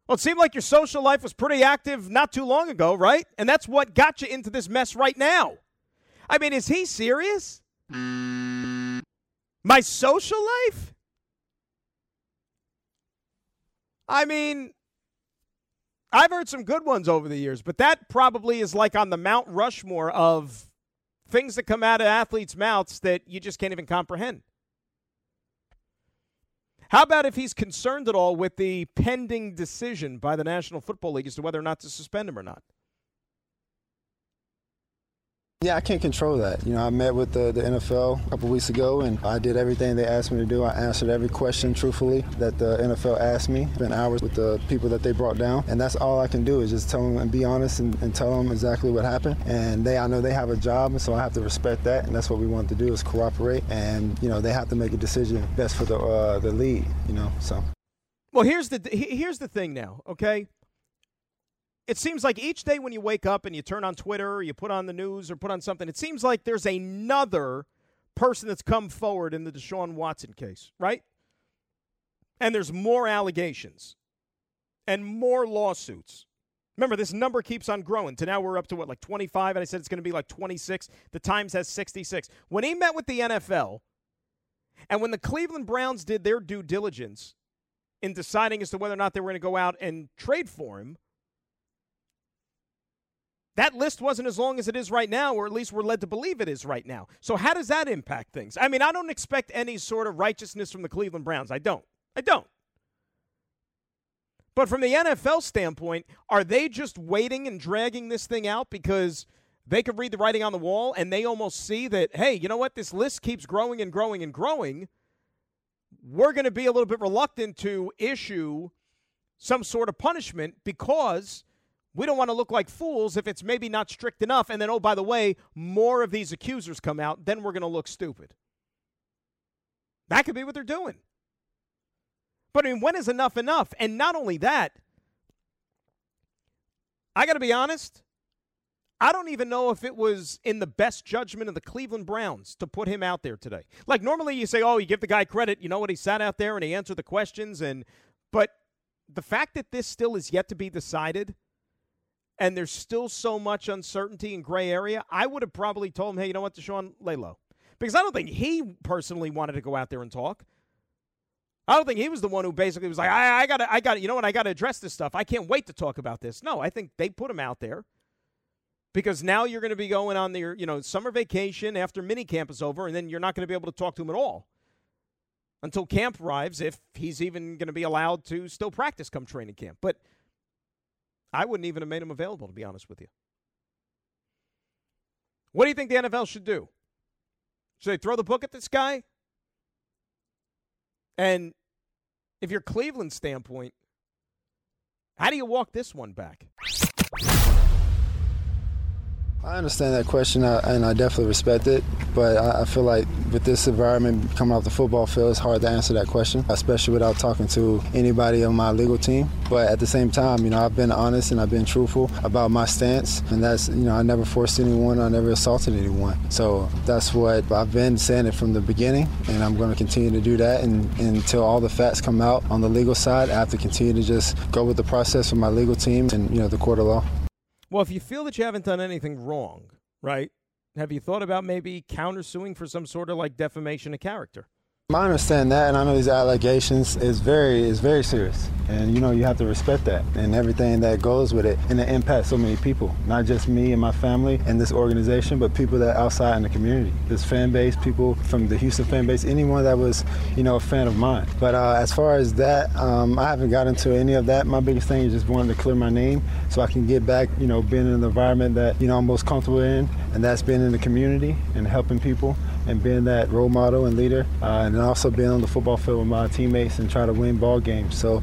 Well, it seemed like your social life was pretty active not too long ago, right? And that's what got you into this mess right now. I mean, is he serious? My social life? I mean, I've heard some good ones over the years, but that probably is like on the Mount Rushmore of things that come out of athletes' mouths that you just can't even comprehend. How about if he's concerned at all with the pending decision by the National Football League as to whether or not to suspend him or not? Yeah, I can't control that. You know, I met with the, the NFL a couple weeks ago, and I did everything they asked me to do. I answered every question truthfully that the NFL asked me. Spent hours with the people that they brought down, and that's all I can do is just tell them and be honest and, and tell them exactly what happened. And they, I know they have a job, and so I have to respect that, and that's what we want to do is cooperate. And you know, they have to make a decision best for the uh, the league. You know, so. Well, here's the here's the thing now, okay? It seems like each day when you wake up and you turn on Twitter or you put on the news or put on something, it seems like there's another person that's come forward in the Deshaun Watson case, right? And there's more allegations and more lawsuits. Remember, this number keeps on growing. To now we're up to what, like 25? And I said it's going to be like 26. The Times has 66. When he met with the NFL and when the Cleveland Browns did their due diligence in deciding as to whether or not they were going to go out and trade for him, that list wasn't as long as it is right now, or at least we're led to believe it is right now. So, how does that impact things? I mean, I don't expect any sort of righteousness from the Cleveland Browns. I don't. I don't. But from the NFL standpoint, are they just waiting and dragging this thing out because they could read the writing on the wall and they almost see that, hey, you know what? This list keeps growing and growing and growing. We're going to be a little bit reluctant to issue some sort of punishment because we don't want to look like fools if it's maybe not strict enough. And then, oh, by the way, more of these accusers come out, then we're going to look stupid. That could be what they're doing. But I mean, when is enough enough? And not only that, I got to be honest, I don't even know if it was in the best judgment of the Cleveland Browns to put him out there today. Like normally you say, "Oh, you give the guy credit, you know what he sat out there and he answered the questions and but the fact that this still is yet to be decided and there's still so much uncertainty and gray area, I would have probably told him, hey, you know what, Deshaun, lay low. Because I don't think he personally wanted to go out there and talk. I don't think he was the one who basically was like, I, I gotta, I gotta, you know what, I gotta address this stuff. I can't wait to talk about this. No, I think they put him out there because now you're going to be going on your, you know, summer vacation after mini camp is over, and then you're not going to be able to talk to him at all until camp arrives, if he's even going to be allowed to still practice come training camp. But I wouldn't even have made him available, to be honest with you. What do you think the NFL should do? Should they throw the book at this guy? And if you're Cleveland standpoint, how do you walk this one back? I understand that question, and I definitely respect it. But I feel like with this environment coming off the football field, it's hard to answer that question, especially without talking to anybody on my legal team. But at the same time, you know, I've been honest and I've been truthful about my stance, and that's, you know, I never forced anyone, I never assaulted anyone. So that's what I've been saying it from the beginning, and I'm going to continue to do that. And until all the facts come out on the legal side, I have to continue to just go with the process with my legal team and, you know, the court of law. Well, if you feel that you haven't done anything wrong, right? Have you thought about maybe countersuing for some sort of like defamation of character? I understand that, and I know these allegations is very is very serious, and you know you have to respect that and everything that goes with it, and it impacts so many people, not just me and my family and this organization, but people that outside in the community, this fan base, people from the Houston fan base, anyone that was you know a fan of mine. But uh, as far as that, um, I haven't got into any of that. My biggest thing is just wanting to clear my name so I can get back, you know, being in an environment that you know I'm most comfortable in, and that's being in the community and helping people and being that role model and leader, uh, and also being on the football field with my teammates and try to win ball games. So.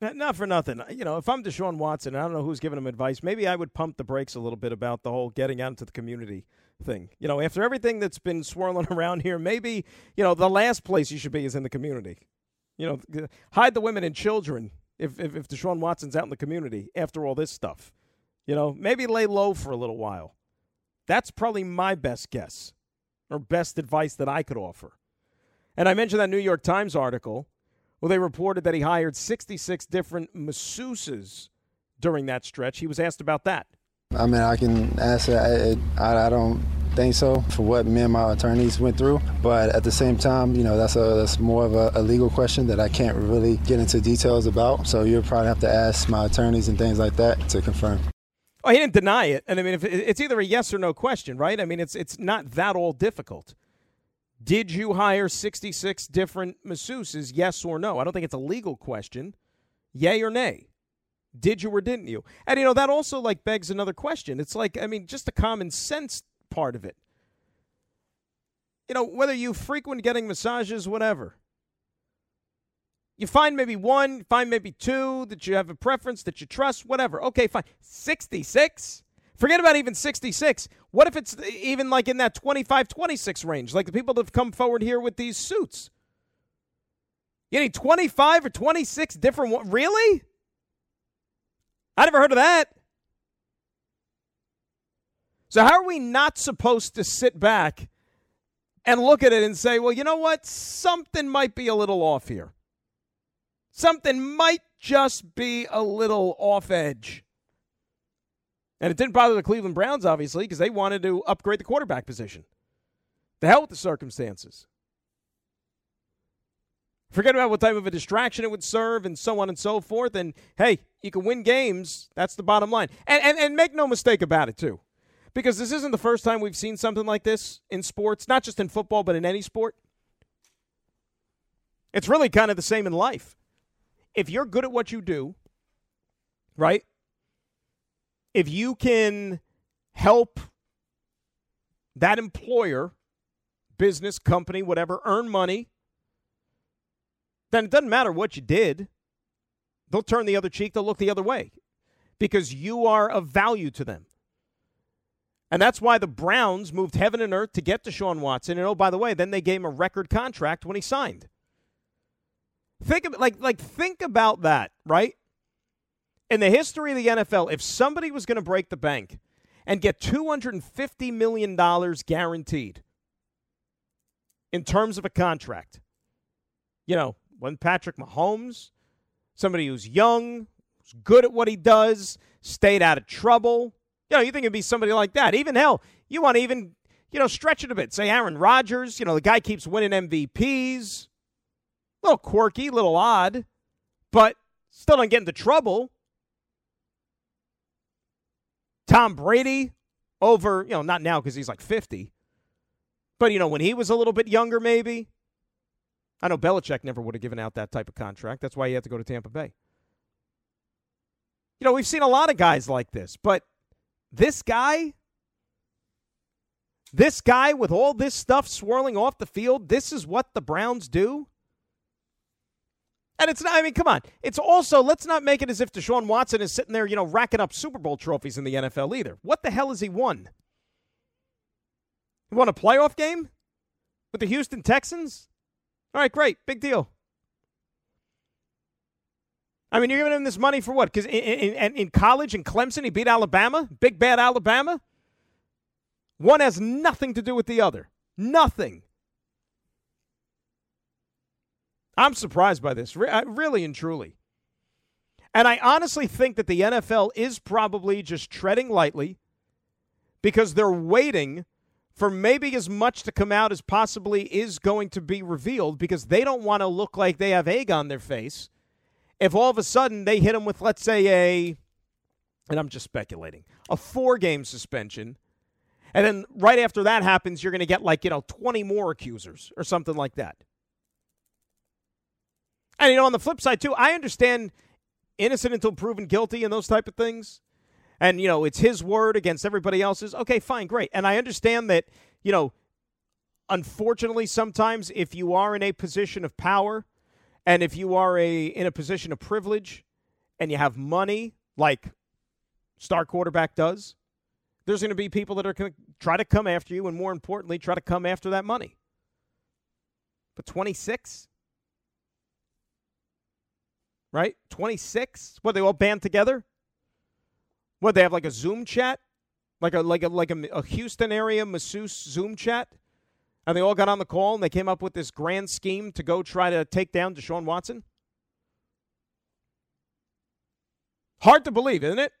Not for nothing. You know, if I'm Deshaun Watson, I don't know who's giving him advice. Maybe I would pump the brakes a little bit about the whole getting out into the community thing. You know, after everything that's been swirling around here, maybe, you know, the last place you should be is in the community. You know, hide the women and children if, if, if Deshaun Watson's out in the community after all this stuff. You know, maybe lay low for a little while. That's probably my best guess or best advice that I could offer. And I mentioned that New York Times article where they reported that he hired 66 different masseuses during that stretch. He was asked about that. I mean, I can answer. I, I, I don't think so for what me and my attorneys went through. But at the same time, you know, that's a that's more of a, a, legal question that I can't really get into details about. So you'll probably have to ask my attorneys and things like that to confirm. Oh, he didn't deny it, and I mean, if it's either a yes or no question, right? I mean, it's it's not that all difficult. Did you hire 66 different masseuses? Yes or no? I don't think it's a legal question. Yay or nay? Did you or didn't you? And you know that also like begs another question. It's like I mean, just the common sense part of it. You know, whether you frequent getting massages, whatever. You find maybe one, find maybe two that you have a preference that you trust, whatever. Okay, fine. 66? Forget about even 66. What if it's even like in that 25 26 range, like the people that have come forward here with these suits? You need 25 or 26 different ones? Really? I never heard of that. So, how are we not supposed to sit back and look at it and say, well, you know what? Something might be a little off here something might just be a little off edge. And it didn't bother the Cleveland Browns, obviously, because they wanted to upgrade the quarterback position. The hell with the circumstances. Forget about what type of a distraction it would serve and so on and so forth. And hey, you can win games. That's the bottom line. And, and, and make no mistake about it, too. Because this isn't the first time we've seen something like this in sports, not just in football, but in any sport. It's really kind of the same in life if you're good at what you do, right? If you can help that employer, business, company, whatever, earn money, then it doesn't matter what you did. They'll turn the other cheek, they'll look the other way because you are of value to them. And that's why the Browns moved heaven and earth to get Deshaun Watson. And oh, by the way, then they gave him a record contract when he signed. Think of like like think about that, right? In the history of the NFL, if somebody was going to break the bank and get $250 million guaranteed in terms of a contract, you know, when Patrick Mahomes, somebody who's young, who's good at what he does, stayed out of trouble, you know, you think it'd be somebody like that. Even hell, you want to even, you know, stretch it a bit. Say Aaron Rodgers, you know, the guy keeps winning MVPs. A little quirky, a little odd, but still don't get into trouble. Tom Brady over, you know, not now because he's like 50, but, you know, when he was a little bit younger, maybe. I know Belichick never would have given out that type of contract. That's why he had to go to Tampa Bay. You know, we've seen a lot of guys like this, but this guy, this guy with all this stuff swirling off the field, this is what the Browns do? And it's not, I mean, come on. It's also, let's not make it as if Deshaun Watson is sitting there, you know, racking up Super Bowl trophies in the NFL either. What the hell has he won? He won a playoff game with the Houston Texans? All right, great. Big deal. I mean, you're giving him this money for what? Because in, in, in, college in Clemson, he beat Alabama, big bad Alabama. One has nothing to do with the other. Nothing. I'm surprised by this, uh, really and truly. And I honestly think that the NFL is probably just treading lightly because they're waiting for maybe as much to come out as possibly is going to be revealed because they don't want to look like they have egg on their face if all of a sudden they hit them with, let's say, a, and I'm just speculating, a four game suspension. And then right after that happens, you're going to get like, you know, 20 more accusers or something like that. And, you know, on the flip side, too, I understand innocent until proven guilty and those type of things. And, you know, it's his word against everybody else's. Okay, fine, great. And I understand that, you know, unfortunately, sometimes if you are in a position of power and if you are a in a position of privilege and you have money like star quarterback does, there's going to be people that are going to try to come after you and more importantly, try to come after that money. But 26? Right? 26? What, they all band together? What, they have like a Zoom chat? Like a like a like a, a Houston area masseuse Zoom chat? And they all got on the call and they came up with this grand scheme to go try to take down Deshaun Watson? Hard to believe, isn't it?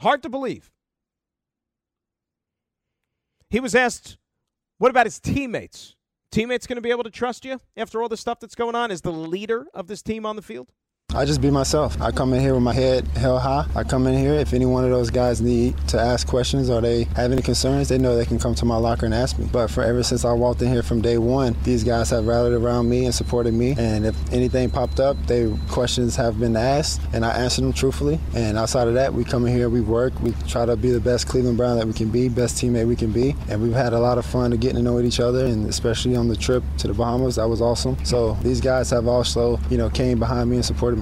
Hard to believe. He was asked, what about his teammates? Teammates going to be able to trust you after all the stuff that's going on? Is the leader of this team on the field? I just be myself. I come in here with my head held high. I come in here. If any one of those guys need to ask questions or they have any concerns, they know they can come to my locker and ask me. But for ever since I walked in here from day one, these guys have rallied around me and supported me. And if anything popped up, they questions have been asked, and I answer them truthfully. And outside of that, we come in here, we work, we try to be the best Cleveland Brown that we can be, best teammate we can be. And we've had a lot of fun getting to know each other, and especially on the trip to the Bahamas, that was awesome. So these guys have also, you know, came behind me and supported.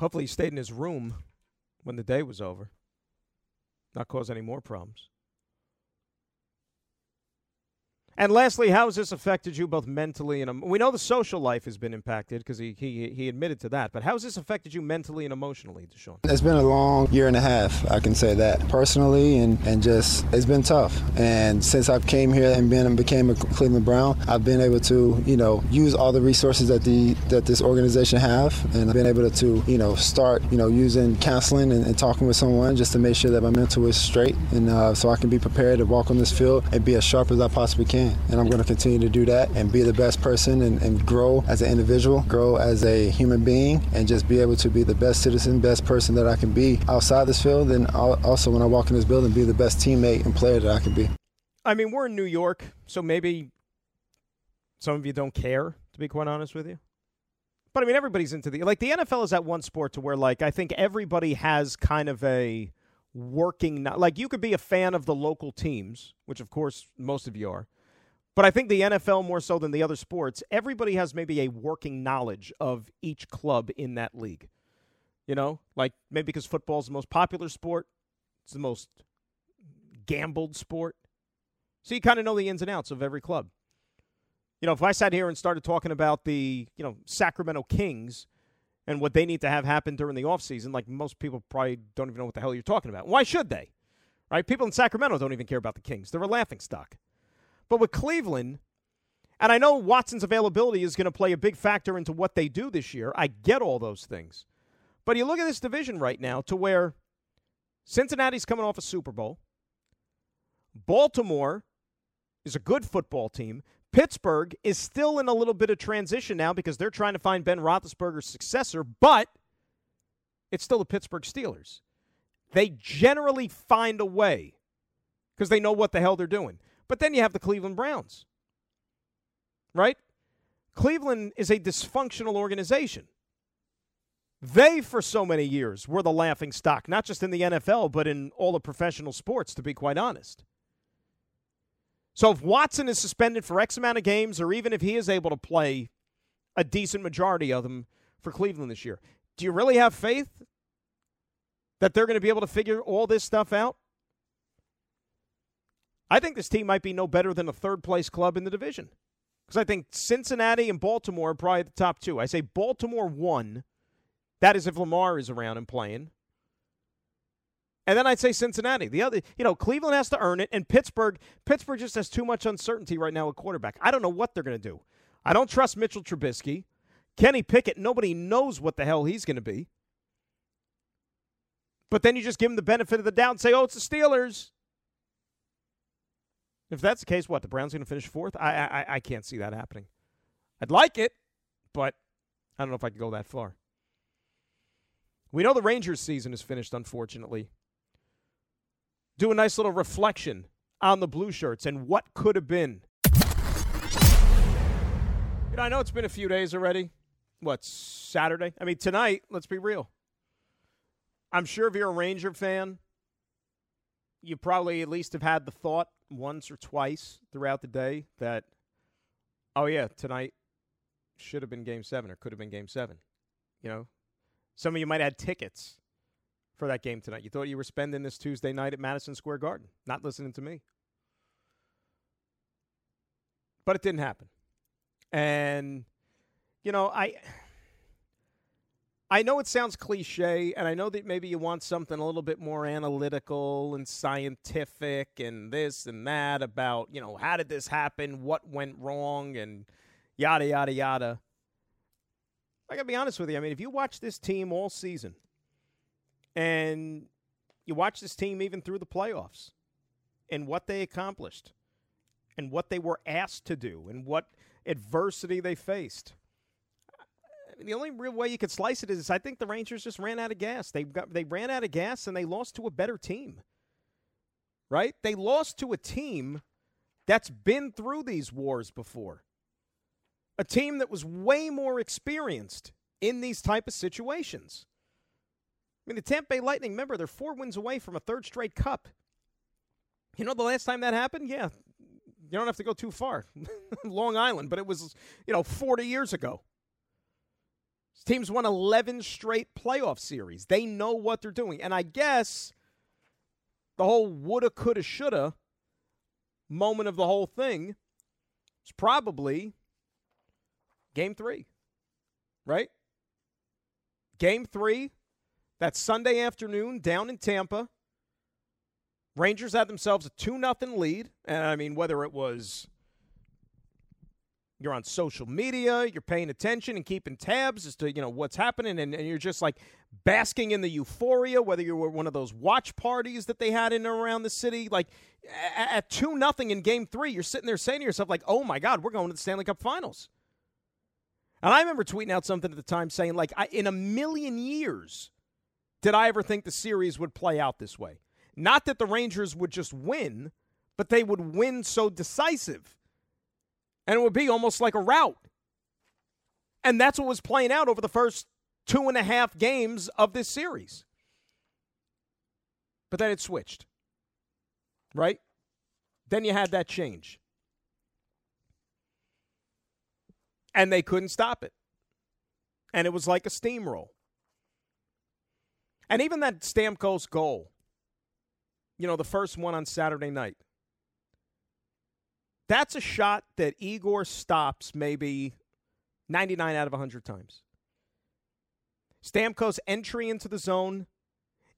Hopefully, he stayed in his room when the day was over, not cause any more problems. And lastly, how has this affected you both mentally and we know the social life has been impacted because he, he he admitted to that. But how has this affected you mentally and emotionally, Deshaun? It's been a long year and a half. I can say that personally, and and just it's been tough. And since I've came here and been and became a Cleveland Brown, I've been able to you know use all the resources that the that this organization have, and I've been able to you know start you know using counseling and, and talking with someone just to make sure that my mental is straight, and uh, so I can be prepared to walk on this field and be as sharp as I possibly can. And I'm going to continue to do that and be the best person and, and grow as an individual, grow as a human being, and just be able to be the best citizen, best person that I can be outside this field. And also when I walk in this building, be the best teammate and player that I can be. I mean, we're in New York, so maybe some of you don't care, to be quite honest with you. But I mean, everybody's into the like the NFL is that one sport to where like I think everybody has kind of a working like you could be a fan of the local teams, which of course most of you are. But I think the NFL, more so than the other sports, everybody has maybe a working knowledge of each club in that league. You know, like maybe because football is the most popular sport, it's the most gambled sport. So you kind of know the ins and outs of every club. You know, if I sat here and started talking about the, you know, Sacramento Kings and what they need to have happen during the offseason, like most people probably don't even know what the hell you're talking about. Why should they? Right? People in Sacramento don't even care about the Kings. They're a laughing stock. But with Cleveland, and I know Watson's availability is going to play a big factor into what they do this year. I get all those things. But you look at this division right now to where Cincinnati's coming off a Super Bowl. Baltimore is a good football team. Pittsburgh is still in a little bit of transition now because they're trying to find Ben Roethlisberger's successor, but it's still the Pittsburgh Steelers. They generally find a way because they know what the hell they're doing. But then you have the Cleveland Browns, right? Cleveland is a dysfunctional organization. They, for so many years, were the laughing stock, not just in the NFL, but in all the professional sports, to be quite honest. So if Watson is suspended for X amount of games, or even if he is able to play a decent majority of them for Cleveland this year. Do you really have faith that they're going to be able to figure all this stuff out? I think this team might be no better than a third place club in the division. Because I think Cincinnati and Baltimore are probably the top two. I say Baltimore one. That is if Lamar is around and playing. And then I'd say Cincinnati. The other, you know, Cleveland has to earn it, and Pittsburgh. Pittsburgh just has too much uncertainty right now at quarterback. I don't know what they're going to do. I don't trust Mitchell Trubisky. Kenny Pickett. Nobody knows what the hell he's going to be. But then you just give him the benefit of the doubt and say, "Oh, it's the Steelers." If that's the case, what the Browns going to finish fourth? I, I I can't see that happening. I'd like it, but I don't know if I could go that far. We know the Rangers' season is finished, unfortunately. Do a nice little reflection on the blue shirts and what could have been. You know, I know it's been a few days already. What Saturday? I mean, tonight. Let's be real. I'm sure if you're a Ranger fan, you probably at least have had the thought once or twice throughout the day that, oh, yeah, tonight should have been game seven or could have been game seven. You know, some of you might have tickets for that game tonight. You thought you were spending this Tuesday night at Madison Square Garden, not listening to me. But it didn't happen. And, you know, I. I know it sounds cliche, and I know that maybe you want something a little bit more analytical and scientific and this and that about, you know, how did this happen? What went wrong? And yada, yada, yada. I got to be honest with you. I mean, if you watch this team all season and you watch this team even through the playoffs and what they accomplished and what they were asked to do and what adversity they faced the only real way you could slice it is I think the Rangers just ran out of gas. They got they ran out of gas and they lost to a better team. Right? They lost to a team that's been through these wars before. A team that was way more experienced in these type of situations. I mean, the Tampa Bay Lightning, remember, they're four wins away from a third straight cup. You know the last time that happened? Yeah. You don't have to go too far. Long Island, but it was, you know, 40 years ago. Team's won 11 straight playoff series. They know what they're doing. And I guess the whole woulda, coulda, shoulda moment of the whole thing is probably game three, right? Game three, that Sunday afternoon down in Tampa. Rangers had themselves a 2 0 lead. And I mean, whether it was you're on social media, you're paying attention and keeping tabs as to, you know, what's happening and, and you're just like basking in the euphoria, whether you were one of those watch parties that they had in and around the city. Like at two nothing in game three, you're sitting there saying to yourself, like, oh my God, we're going to the Stanley Cup finals. And I remember tweeting out something at the time saying, like, I, in a million years did I ever think the series would play out this way. Not that the Rangers would just win, but they would win so decisive and it would be almost like a rout. And that's what was playing out over the first two and a half games of this series. But then it switched, right? Then you had that change. And they couldn't stop it. And it was like a steamroll. And even that Stamkos goal, you know, the first one on Saturday night, that's a shot that Igor stops maybe 99 out of 100 times. Stamkos' entry into the zone,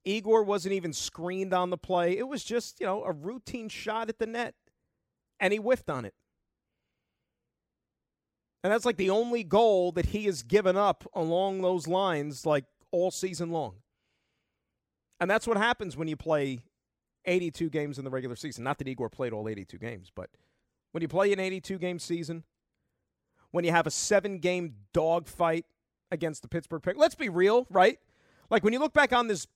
Igor wasn't even screened on the play. It was just, you know, a routine shot at the net, and he whiffed on it. And that's like the only goal that he has given up along those lines, like all season long. And that's what happens when you play 82 games in the regular season. Not that Igor played all 82 games, but – when you play an 82 game season, when you have a seven game dogfight against the Pittsburgh Pick. Let's be real, right? Like when you look back on this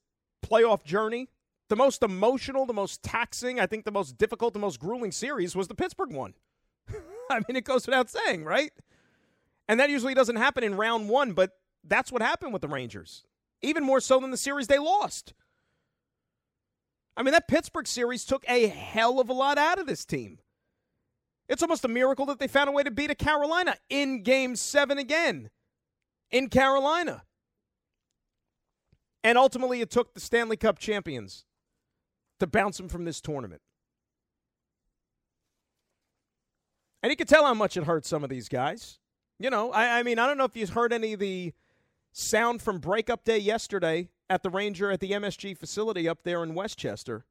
playoff journey, the most emotional, the most taxing, I think the most difficult, the most grueling series was the Pittsburgh one. I mean, it goes without saying, right? And that usually doesn't happen in round one, but that's what happened with the Rangers. Even more so than the series they lost. I mean, that Pittsburgh series took a hell of a lot out of this team. It's almost a miracle that they found a way to beat a Carolina in game seven again in Carolina. And ultimately, it took the Stanley Cup champions to bounce them from this tournament. And you can tell how much it hurt some of these guys. You know, I, I mean, I don't know if you heard any of the sound from breakup day yesterday at the Ranger at the MSG facility up there in Westchester.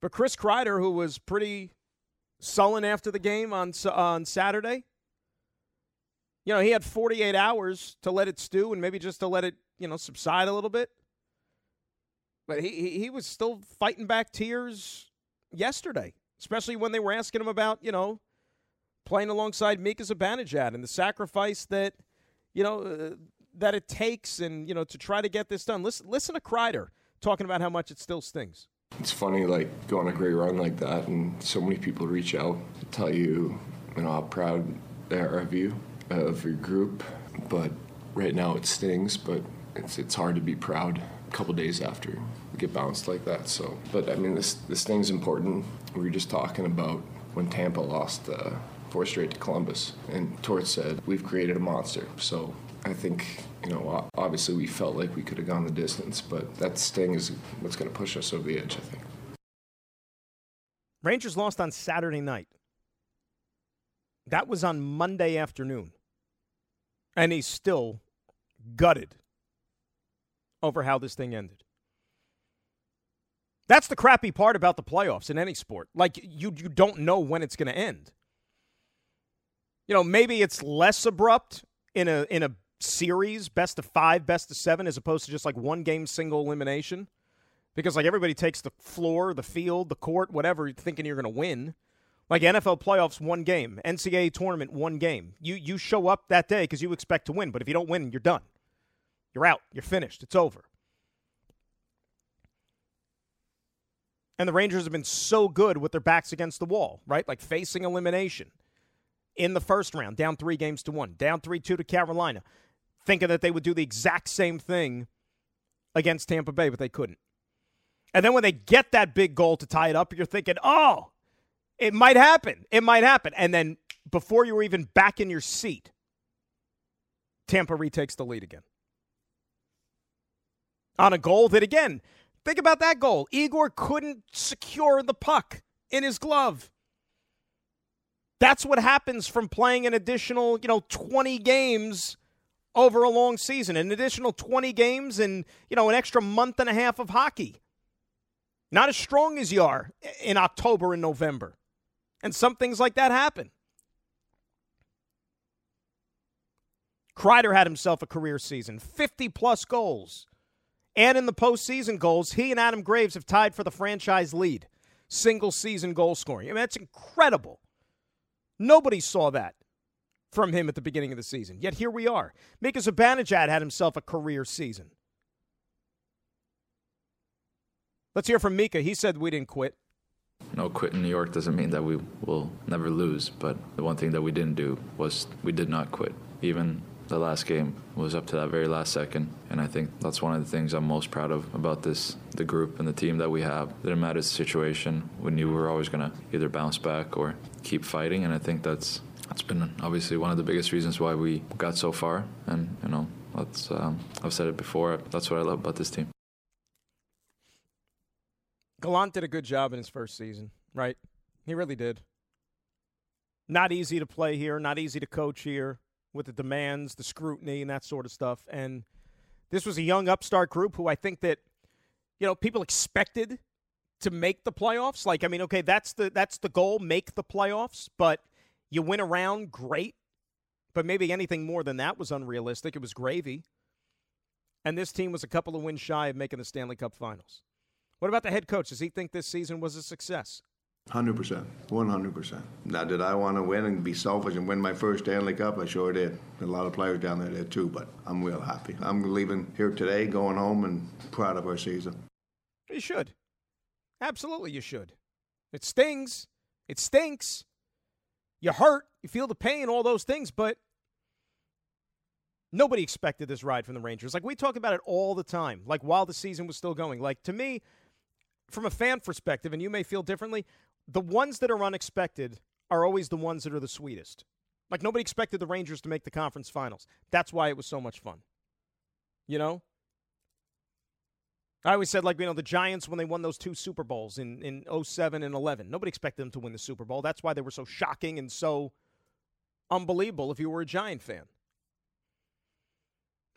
But Chris Kreider, who was pretty sullen after the game on on Saturday, you know, he had 48 hours to let it stew and maybe just to let it, you know, subside a little bit. But he he was still fighting back tears yesterday, especially when they were asking him about, you know, playing alongside Mika Zibanejad and the sacrifice that, you know, uh, that it takes and, you know, to try to get this done. Listen, listen to Kreider talking about how much it still stings. It's funny, like, going on a great run like that, and so many people reach out to tell you, you know, how proud they are of you, of your group. But right now it stings, but it's, it's hard to be proud a couple days after get bounced like that. So, but I mean, this, this thing's important. We were just talking about when Tampa lost uh, four straight to Columbus. And Torts said, We've created a monster. So I think, you know, obviously we felt like we could have gone the distance, but that sting is what's going to push us over the edge, I think. Rangers lost on Saturday night. That was on Monday afternoon. And he's still gutted over how this thing ended. That's the crappy part about the playoffs in any sport. Like you you don't know when it's going to end you know, maybe it's less abrupt in a in a series, best of five, best of seven, as opposed to just like one game single elimination. Because like everybody takes the floor, the field, the court, whatever, thinking you're going to win. Like NFL playoffs, one game. NCAA tournament, one game. You you show up that day because you expect to win, but if you don't win, you're done. You're out. You're finished. It's over. And the Rangers have been so good with their backs against the wall, right? Like facing elimination in the first round, down three games to one, down 3 2 to Carolina, thinking that they would do the exact same thing against Tampa Bay, but they couldn't. And then when they get that big goal to tie it up, you're thinking, oh, it might happen. It might happen. And then before you were even back in your seat, Tampa retakes the lead again. On a goal that, again, think about that goal. Igor couldn't secure the puck in his glove. That's what happens from playing an additional, you know, 20 games over a long season, an additional 20 games and, you know, an extra month and a half of hockey. Not as strong as you are in October and November. And some things like that happen. Kreider had himself a career season, 50 plus goals. And in the postseason goals, he and Adam Graves have tied for the franchise lead, single season goal scoring. I mean, that's incredible. Nobody saw that from him at the beginning of the season. Yet here we are. Mika Zibanejad had himself a career season. Let's hear from Mika. He said we didn't quit. No, quit in New York doesn't mean that we will never lose, but the one thing that we didn't do was we did not quit. Even the last game was up to that very last second. And I think that's one of the things I'm most proud of about this, the group and the team that we have. That didn't matter the situation, we knew we were always going to either bounce back or keep fighting. And I think that's that's been obviously one of the biggest reasons why we got so far. And you know, that's um, I've said it before. That's what I love about this team. Gallant did a good job in his first season, right? He really did. Not easy to play here, not easy to coach here with the demands, the scrutiny, and that sort of stuff. And this was a young upstart group who I think that you know people expected to make the playoffs. Like, I mean, okay, that's the that's the goal, make the playoffs, but you win around, great. But maybe anything more than that was unrealistic. It was gravy. And this team was a couple of wins shy of making the Stanley Cup Finals. What about the head coach? Does he think this season was a success? Hundred percent, one hundred percent. Now, did I want to win and be selfish and win my first Stanley Cup? I sure did. A lot of players down there did too, but I'm real happy. I'm leaving here today, going home, and proud of our season. You should, absolutely, you should. It stings. It stinks. You hurt. You feel the pain. All those things, but nobody expected this ride from the Rangers. Like we talk about it all the time. Like while the season was still going. Like to me, from a fan perspective, and you may feel differently the ones that are unexpected are always the ones that are the sweetest. Like nobody expected the Rangers to make the conference finals. That's why it was so much fun. You know? I always said, like, you know, the Giants when they won those two Super Bowls in, in 07 and 11. Nobody expected them to win the Super Bowl. That's why they were so shocking and so unbelievable if you were a Giant fan.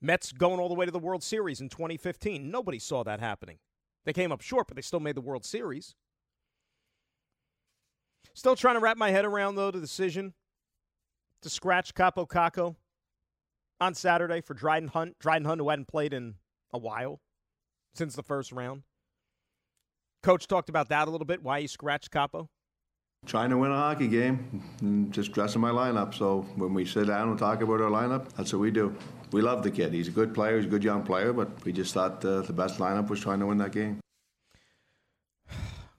Mets going all the way to the World Series in 2015. Nobody saw that happening. They came up short, but they still made the World Series. Still trying to wrap my head around, though, the decision to scratch Kaapo Kakko on Saturday for Dryden Hunt. Dryden Hunt, who hadn't played in a while since the first round. Coach talked about that a little bit, why he scratched Kaapo. Trying to win a hockey game and just dressing my lineup. So when we sit down and talk about our lineup, that's what we do. We love the kid. He's a good player. He's a good young player, but we just thought uh, the best lineup was trying to win that game.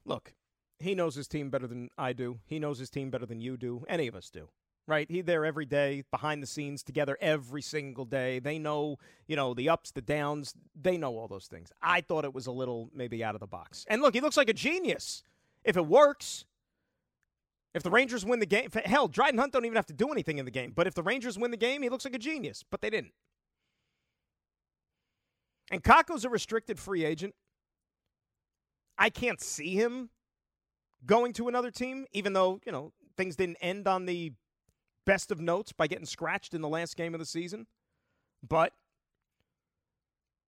Look, he knows his team better than I do. He knows his team better than you do. Any of us do right? He's there every day, behind the scenes, together every single day. They know, you know, the ups, the downs. They know all those things. I thought it was a little maybe out of the box. And look, he looks like a genius. If it works, if the Rangers win the game, hell, Dryden Hunt don't even have to do anything in the game. But if the Rangers win the game, he looks like a genius. But they didn't. And Kakko's a restricted free agent. I can't see him going to another team, even though, you know, things didn't end on the best of notes by getting scratched in the last game of the season, but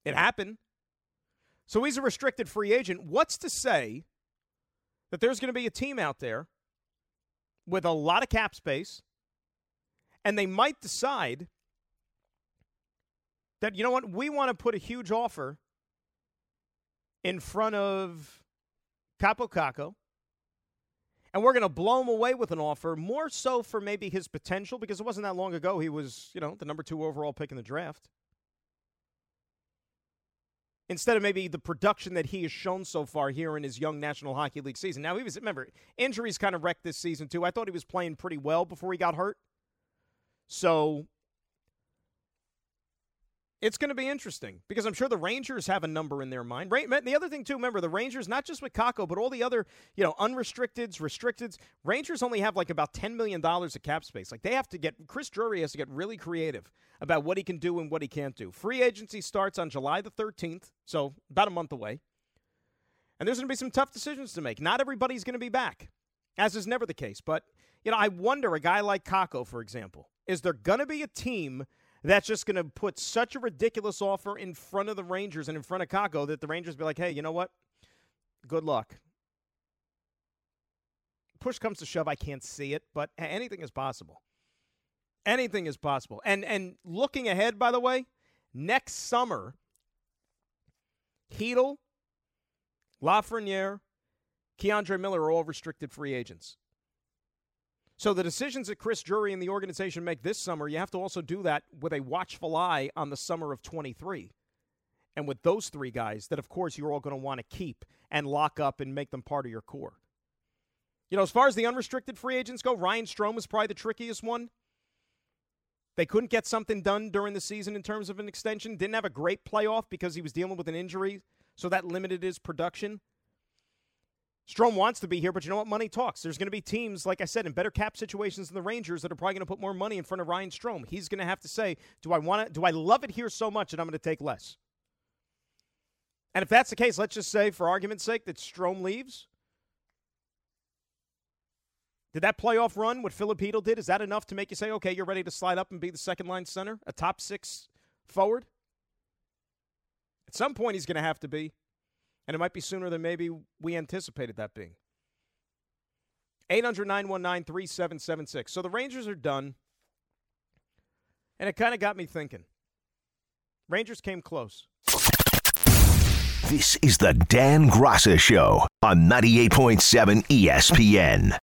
it happened. So he's a restricted free agent. What's to say that there's going to be a team out there with a lot of cap space and they might decide that, you know what, we want to put a huge offer in front of Kaapo Kakko and we're going to blow him away with an offer, more so for maybe his potential, because it wasn't that long ago he was, you know, the number two overall pick in the draft. Instead of maybe the production that he has shown so far here in his young National Hockey League season. Now, he was, remember, injuries kind of wrecked this season, too. I thought he was playing pretty well before he got hurt. So it's going to be interesting because I'm sure the Rangers have a number in their mind. Right? The other thing too, remember the Rangers, not just with Kakko, but all the other, you know, unrestricteds, restricteds. Rangers only have like about ten million dollars of cap space. Like they have to get Chris Drury has to get really creative about what he can do and what he can't do. Free agency starts on July the 13th, so about a month away. And there's going to be some tough decisions to make. Not everybody's going to be back, as is never the case. But you know, I wonder a guy like Kakko, for example, is there going to be a team? That's just going to put such a ridiculous offer in front of the Rangers and in front of Kakko that the Rangers be like, hey, you know what? Good luck. Push comes to shove, I can't see it, but anything is possible. Anything is possible. And and looking ahead, by the way, next summer, Chytil, Lafreniere, K'Andre Miller are all restricted free agents. So the decisions that Chris Drury and the organization make this summer, you have to also do that with a watchful eye on the summer of 23. And with those three guys that, of course, you're all going to want to keep and lock up and make them part of your core. You know, as far as the unrestricted free agents go, Ryan Strome is probably the trickiest one. They couldn't get something done during the season in terms of an extension. Didn't have a great playoff because he was dealing with an injury, so that limited his production. Strome wants to be here, but you know what? Money talks. There's going to be teams, like I said, in better cap situations than the Rangers that are probably going to put more money in front of Ryan Strome. He's going to have to say, "Do I want to? Do I love it here so much that I'm going to take less?" And if that's the case, let's just say, for argument's sake, that Strome leaves. Did that playoff run, what Filip Chytil did, is that enough to make you say, okay, you're ready to slide up and be the second line center, a top six forward? At some point, he's going to have to be and it might be sooner than maybe we anticipated that being. 800 919 3776. So the Rangers are done. And it kind of got me thinking. Rangers came close. This is the Dan Graca Show on 98.7 ESPN.